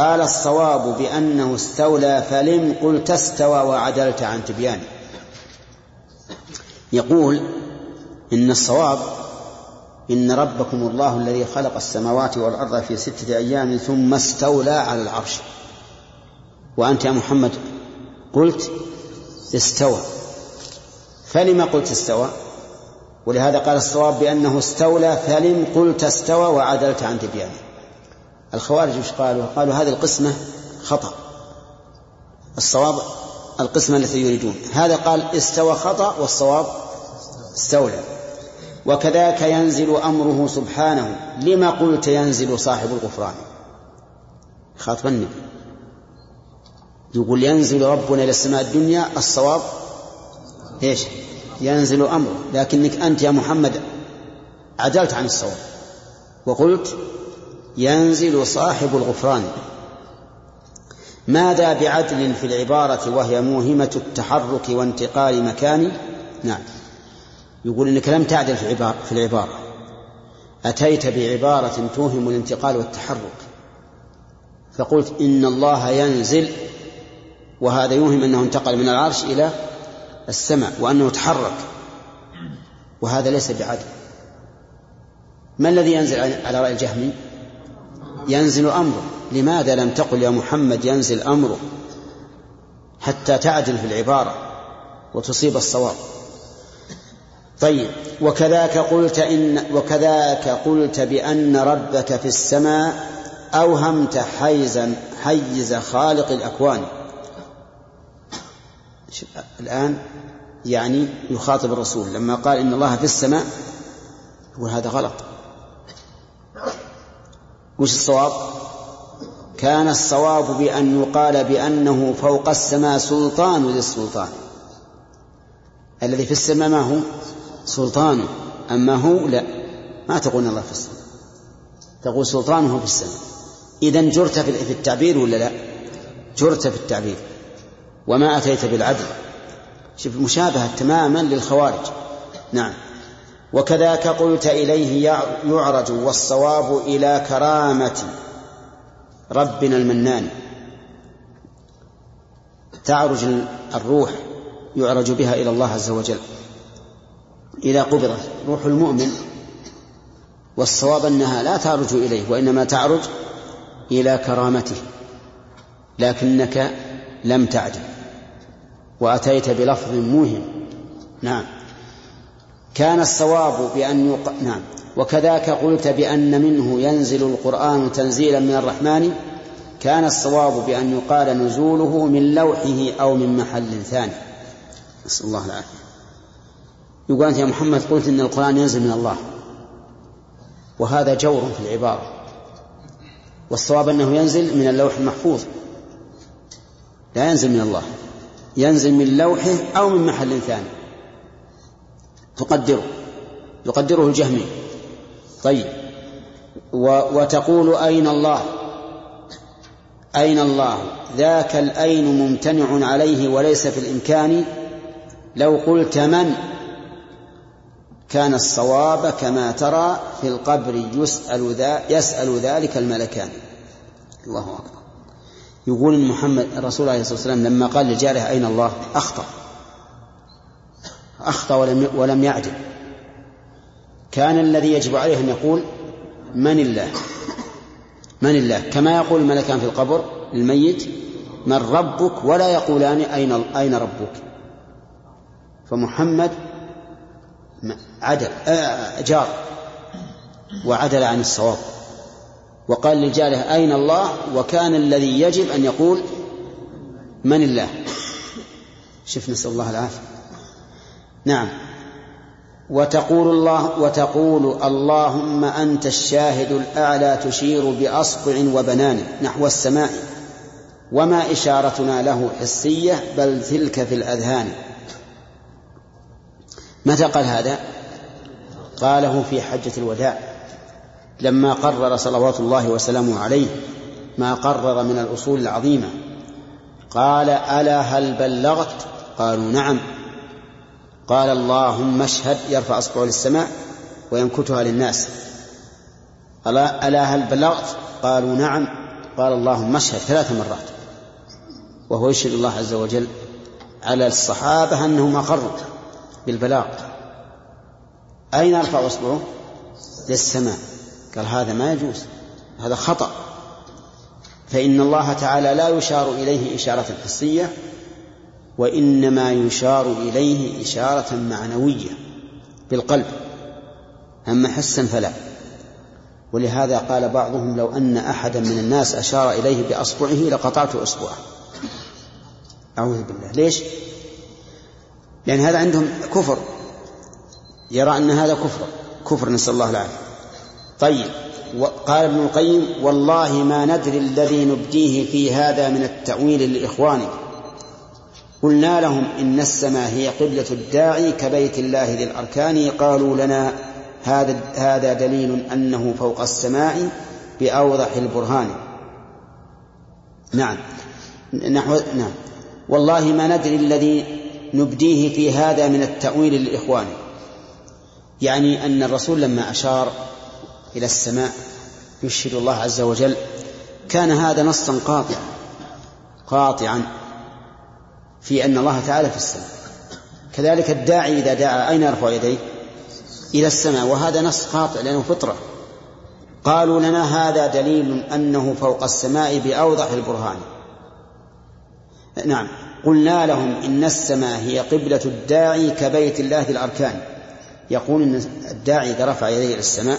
قال الصواب بأنه استولى فلم قلت استوى وعدلت عن تبيان يقول إن الصواب إن ربكم الله الذي خلق السماوات والأرض في ستة أيام ثم استولى على العرش. وأنت يا محمد قلت استوى. فلم قلت استوى؟ ولهذا قال الصواب بأنه استولى فلم قلت استوى وعدلت عن تبيانه الخوارج وش قالوا؟ قالوا هذه القسمة خطأ. الصواب القسمة التي يريدون. هذا قال استوى خطأ والصواب استولى. وكذاك ينزل أمره سبحانه. لما قلت ينزل صاحب الغفران؟ خاطب النبي. يقول ينزل ربنا إلى السماء الدنيا الصواب إيش؟ ينزل أمره. لكنك أنت يا محمد عدلت عن الصواب. وقلت ينزل صاحب الغفران. ماذا بعدل في العبارة وهي موهمة التحرك وانتقال مكان؟ نعم. يقول إنك لم تعدل في العبارة, في العبارة. أتيت بعبارة توهم الانتقال والتحرك. فقلت إن الله ينزل وهذا يوهم أنه انتقل من العرش إلى السماء وأنه تحرك. وهذا ليس بعدل. ما الذي ينزل على رأي الجهمي؟ ينزل أمره. لماذا لم تقل يا محمد ينزل أمره حتى تعدل في العبارة وتصيب الصواب؟ طيب وكذاك قلت إن وكذاك قلت بأن ربك في السماء أوهمت حيزا حيز خالق الأكوان. الآن يعني يخاطب الرسول لما قال إن الله في السماء يقول هذا غلط. وش الصواب؟ كان الصواب بأن يقال بأنه فوق السماء سلطان ذي السلطان الذي في السماء ما هو؟ سلطانه أما هو لا. ما تقول الله في السماء. تقول سلطانه في السماء. إذا جرت في التعبير ولا لا؟ جرت في التعبير. وما أتيت بالعدل. شوف مشابهة تماما للخوارج. نعم. وكذاك قلت إليه يعرج والصواب إلى كرامة ربنا المنان. تعرج الروح يعرج بها إلى الله عز وجل. إذا قبضت روح المؤمن والصواب أنها لا تعرج إليه وإنما تعرج إلى كرامته لكنك لم تعدل وأتيت بلفظ موهم. نعم. كان الصواب بأن يق... نعم. وكذاك قلت بأن منه ينزل القرآن تنزيلا من الرحمن. كان الصواب بأن يقال نزوله من لوحه أو من محل ثاني. نسأل الله العافية. يقول أنت يا محمد قلت إن القرآن ينزل من الله. وهذا جور في العبارة. والصواب أنه ينزل من اللوح المحفوظ. لا ينزل من الله. ينزل من لوحه أو من محل ثاني. تقدره يقدره الجهمي طيب. وتقول أين الله؟ أين الله؟ ذاك الأين ممتنع عليه وليس في الإمكان. لو قلت من؟ كان الصواب كما ترى في القبر يسأل, ذا يسأل ذلك الملكان. الله أكبر. يقول محمد الرسول عليه الصلاة والسلام لما قال لجاره أين الله؟ أخطأ. أخطأ ولم ولم يعدل. كان الذي يجب عليه أن يقول من الله؟ من الله؟ كما يقول الملكان في القبر للميت من ربك ولا يقولان أين أين ربك؟ فمحمد عدل جار وعدل عن الصواب وقال للجاره أين الله؟ وكان الذي يجب أن يقول من الله؟ شوف نسأل الله العافية. نعم. وتقول الله وتقول اللهم أنت الشاهد الأعلى تشير بأصبع وبنان نحو السماء. وما إشارتنا له حسية بل تلك في الأذهان. متى قال هذا؟ قاله في حجة الوداع. لما قرر صلوات الله وسلامه عليه ما قرر من الأصول العظيمة. قال ألا هل بلغت؟ قالوا نعم. قال اللهم اشهد يرفع أصبعه للسماء وينكتها للناس. ألا, ألا هل بلغت؟ قالوا نعم. قال اللهم اشهد ثلاث مرات. وهو يشهد الله عز وجل على الصحابة أنهم أقروا بالبلاغ. أين يرفع إصبعه؟ للسماء. قال هذا ما يجوز. هذا خطأ. فإن الله تعالى لا يشار إليه إشارة حسية وإنما يشار إليه إشارة معنوية بالقلب أما حسا فلا. ولهذا قال بعضهم لو أن أحدا من الناس أشار إليه بأصبعه لقطعت أصبعه. أعوذ بالله. ليش؟ لأن هذا عندهم كفر. يرى أن هذا كفر. كفر نسأل الله العافية. طيب قال ابن القيم والله ما ندري الذي نبديه في هذا من التأويل لإخوانه قلنا لهم إن السماء هي قبلة الداعي كبيت الله ذي الأركان. قالوا لنا هذا هذا دليل أنه فوق السماء بأوضح البرهان. نعم. نحو نعم. والله ما ندري الذي نبديه في هذا من التأويل للإخوان. يعني أن الرسول لما أشار إلى السماء يشهد الله عز وجل كان هذا نصا قاطعا. قاطعا. في أن الله تعالى في السماء. كذلك الداعي إذا دعا أين يرفع يديه؟ إلى السماء وهذا نص قاطع لأنه فطرة. قالوا لنا هذا دليل أنه فوق السماء بأوضح البرهان. نعم. قلنا لهم إن السماء هي قبلة الداعي كبيت الله ذي الأركان. يقول إن الداعي إذا رفع يديه إلى السماء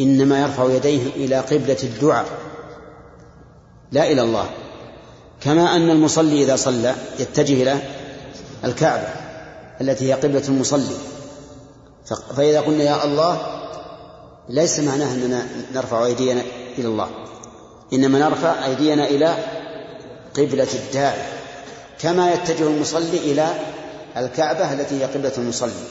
إنما يرفع يديه إلى قبلة الدعاء لا إلى الله. كما أن المصلي إذا صلى يتجه إلى الكعبة التي هي قبلة المصلي. فإذا قلنا يا الله ليس معناه أننا نرفع أيدينا إلى الله إنما نرفع أيدينا إلى قبلة الداعي. كما يتجه المصلي إلى الكعبة التي هي قبلة المصلي.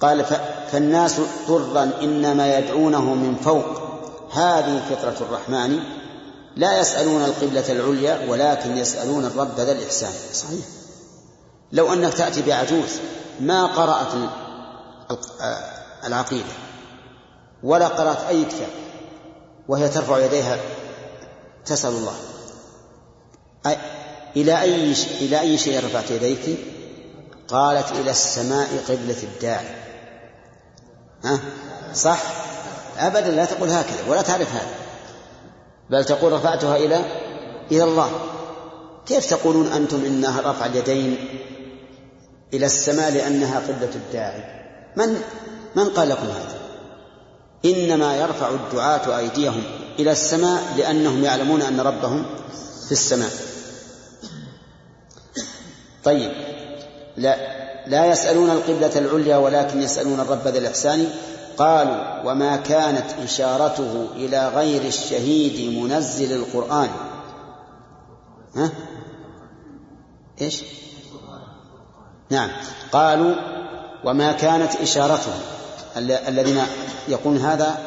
قال فالناس ضرا إنما يدعونه من فوق. هذه فطرة الرحمن لا يسألون القبلة العليا ولكن يسألون الرب ذا الإحسان. صحيح. لو أنك تأتي بعجوز ما قرأت العقيدة ولا قرأت أي كتاب وهي ترفع يديها تسأل الله. إلى أي إلى أي شيء رفعت يديك؟ قالت إلى السماء قبلة الداعي ها؟ صح؟ أبدا لا تقول هكذا ولا تعرف هذا. بل تقول رفعتها إلى إلى الله. كيف تقولون أنتم إنها رفع اليدين إلى السماء لأنها قبلة الداعي؟ من من قال لكم هذا؟ إنما يرفع الدعاة أيديهم إلى السماء لأنهم يعلمون أن ربهم في السماء. طيب لا لا يسألون القبلة العليا ولكن يسألون الرب ذا الإحسان قالوا وما كانت إشارته إلى غير الشهيد منزل القرآن ها؟ إيش؟ نعم قالوا وما كانت إشارته الذين يقولون هذا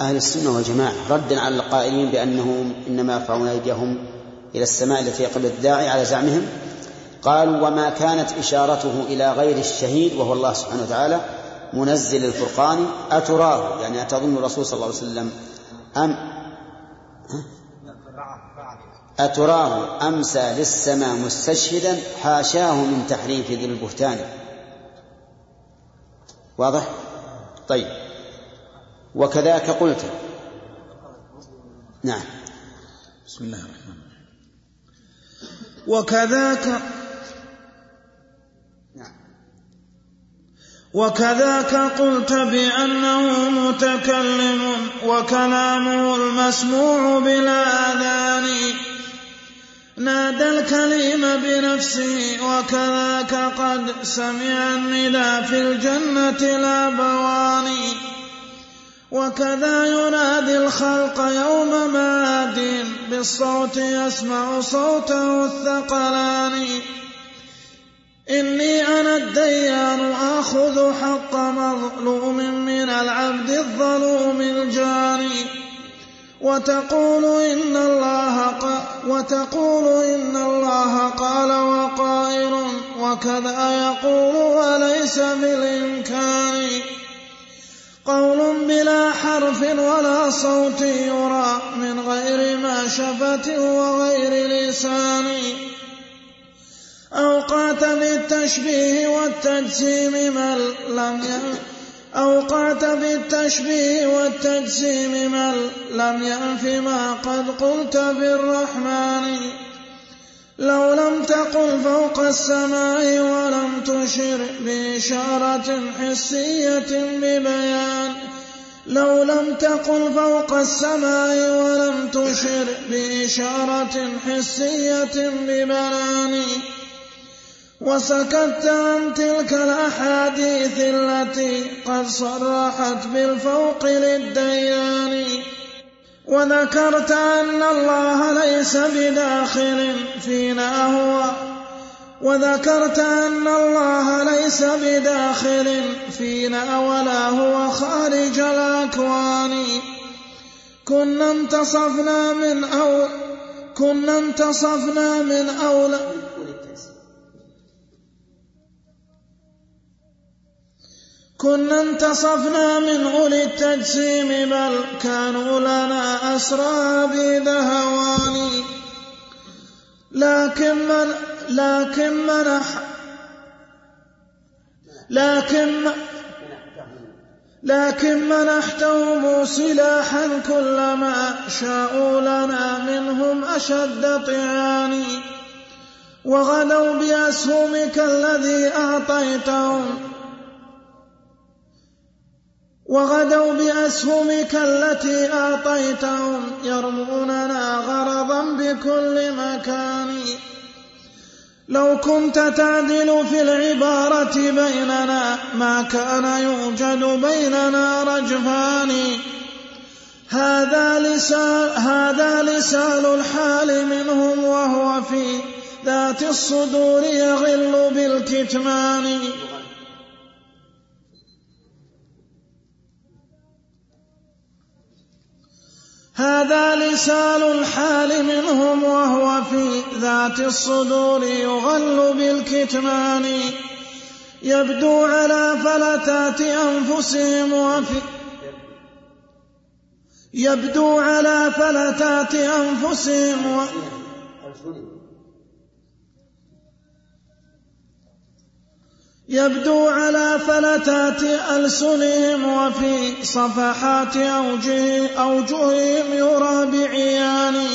أهل السنة والجماعة ردا على القائلين بأنهم إنما يرفعون أيديهم إلى السماء التي يقبل الداعي على زعمهم قالوا وما كانت إشارته إلى غير الشهيد وهو الله سبحانه وتعالى منزل الفرقان أتراه؟ يعني أتظن الرسول صلى الله عليه وسلم أم أتراه أمسى للسماء مستشهدا حاشاه من تحريف ذي البهتان. واضح؟ طيب. وكذاك قلت. نعم. بسم الله الرحمن الرحيم. وكذاك وكذاك قلت بأنه متكلم وكلامه المسموع بلا آذان. نادى الكليم بنفسه وكذاك قد سمع النداء في الجنة لا بواني وكذا ينادي الخلق يوم ماد بالصوت يسمع صوته الثقلان. إني أنا الديان آخذ حق مظلوم من العبد الظلوم الجاني وتقول إن الله وتقول إن الله قال وقائل وكذا يقول وليس بالإمكان قول بلا حرف ولا صوت يرى من غير ما شفة وغير لسان. أوقات بالتشبيه والتجسيم من لم أوقعت بالتشبيه والتجسيم من لم ينف ما قد قلت بالرحمن. لو لم تقل فوق السماء ولم تشر بإشارة حسية ببيان. لو لم تقل فوق السماء ولم تشر بإشارة حسية ببيان. وسكت عن تلك الأحاديث التي قد صرحت بالفوق للديان. وذكرت أن الله ليس بداخل فينا هو. وذكرت أن الله ليس بداخل فينا ولا هو خارج الأكوان. كنا انتصفنا من أو كنا انتصفنا من أولى كنا انتصفنا من أولي التجسيم بل كانوا لنا أسرى بذهوان لكن من لكن منح لكن لكن منحتهم سلاحا كلما شاءوا لنا منهم أشد طعان وغدوا بأسهمك الذي أعطيتهم. وغدوا بأسهمك التي أعطيتهم يرموننا غرضا بكل مكان. لو كنت تعدل في العبارة بيننا ما كان يوجد بيننا رجفان. هذا لسان, هذا لسان الحال منهم وهو في ذات الصدور يغل بالكتمان. هذا لسان الحال منهم وهو في ذات الصدور يغل بالكتمان. يبدو على فلتات أنفسهم وفي يبدو على فلتات أنفسهم و يبدو على فلتات ألسنهم وفي صفحات أوجه أوجههم يرى بعيان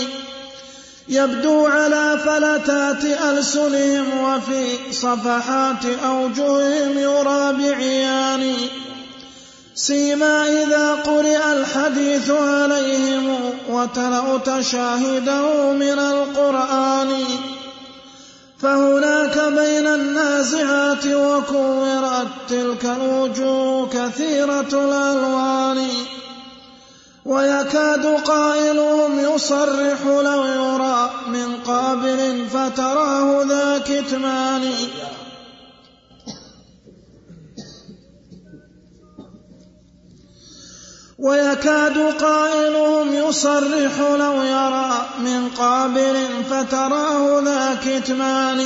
يبدو على فلتات ألسنهم وفي صفحات أوجههم يرى بعيان سيما إذا قرئ الحديث عليهم وتلوت شاهده من القرآن. فهناك بين النازعات وكورت تلك الوجوه كثيرة الألوان. ويكاد قائلهم يصرح لو يرى من قابل فتراه ذا كتمان ويكاد قائلهم يصرح لو يرى من قابل فتراه ذا كتمان.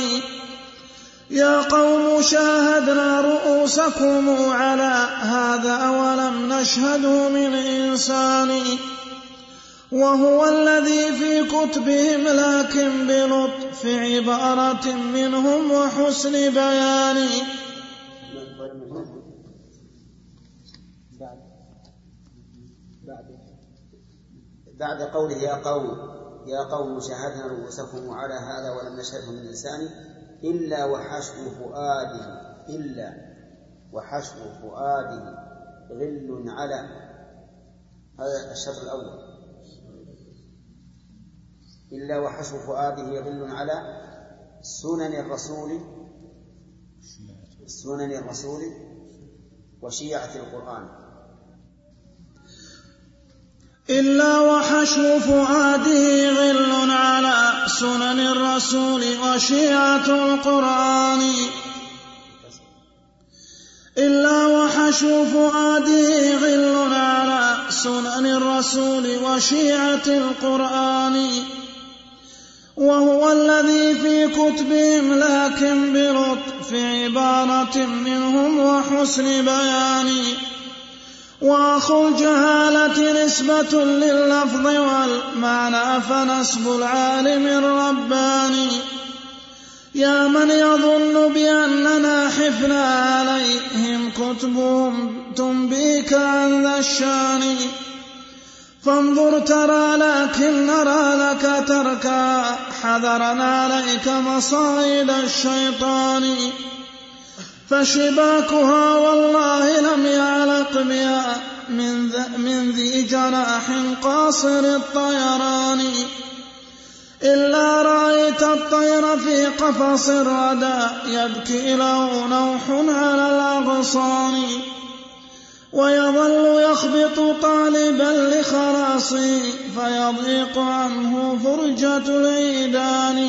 يا قوم شاهدنا رؤوسكم على هذا ولم نشهده من إنسان. وهو الذي في كتبهم لكن بلطف عبارة منهم وحسن بيان. بعد قوله يا قوم يا قوم شاهدنا رؤوسكم على هذا ولم نشهده من لساني إلا وحشو فؤاده إلا وحشو فؤاده غل على. هذا الشرط الأول. إلا وحشو فؤاده غل على سنن الرسول سنن الرسول وشيعة القرآن. إلا وحشو فؤاده غل على سنن الرسول وشيعة القرآن. إلا وحشو فؤاده غل على سنن الرسول وشيعة القرآن. وهو الذي في كتبهم لكن بلطف عبارة منهم وحسن بيان. وأخو الجهالة نسبة لللفظ والمعنى فنسب العالم الرباني. يا من يظن بأننا حفنا عليهم كتبهم تنبيك عن ذا الشان. فانظر ترى لكن نرى لك تركا حذرنا عليك مصائد الشيطان. فشباكها والله لم يعلق بها من, من ذي جناح قاصر الطيران. إلا رأيت الطير في قفص الردى يبكي له نوح على الأغصان. ويظل يخبط طالبا لخلاصه فيضيق عنه فرجة العيدان.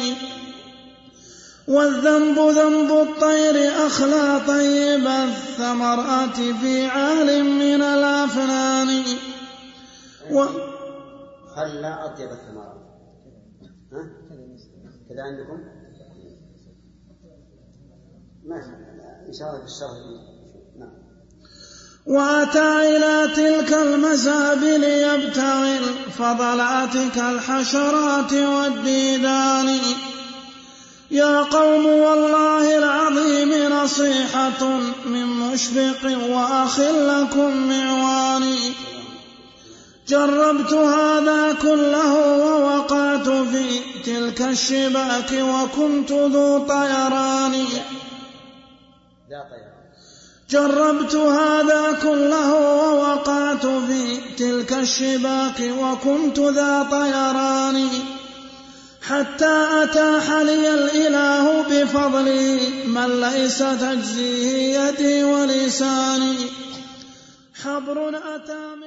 والذنب ذنب الطير أخلى طيب الثمرات في عال من الأفنان. و... خلى أطيب الثمرات ها؟ كذا عندكم؟ ما إن شاء الله بالشرح نعم. وأتى إلى تلك المزابل يبتغي الفضلات كالحشرات والديدان. يا قوم والله العظيم نصيحة من مشفق وأخ لكم معواني. جربت هذا كله ووقعت في تلك الشباك وكنت ذو طيران. جربت هذا كله ووقعت في تلك الشباك وكنت ذا طيران. حتى أتاح لي الإله بفضله من ليس تجزيه يدي ولساني. حبر أتى من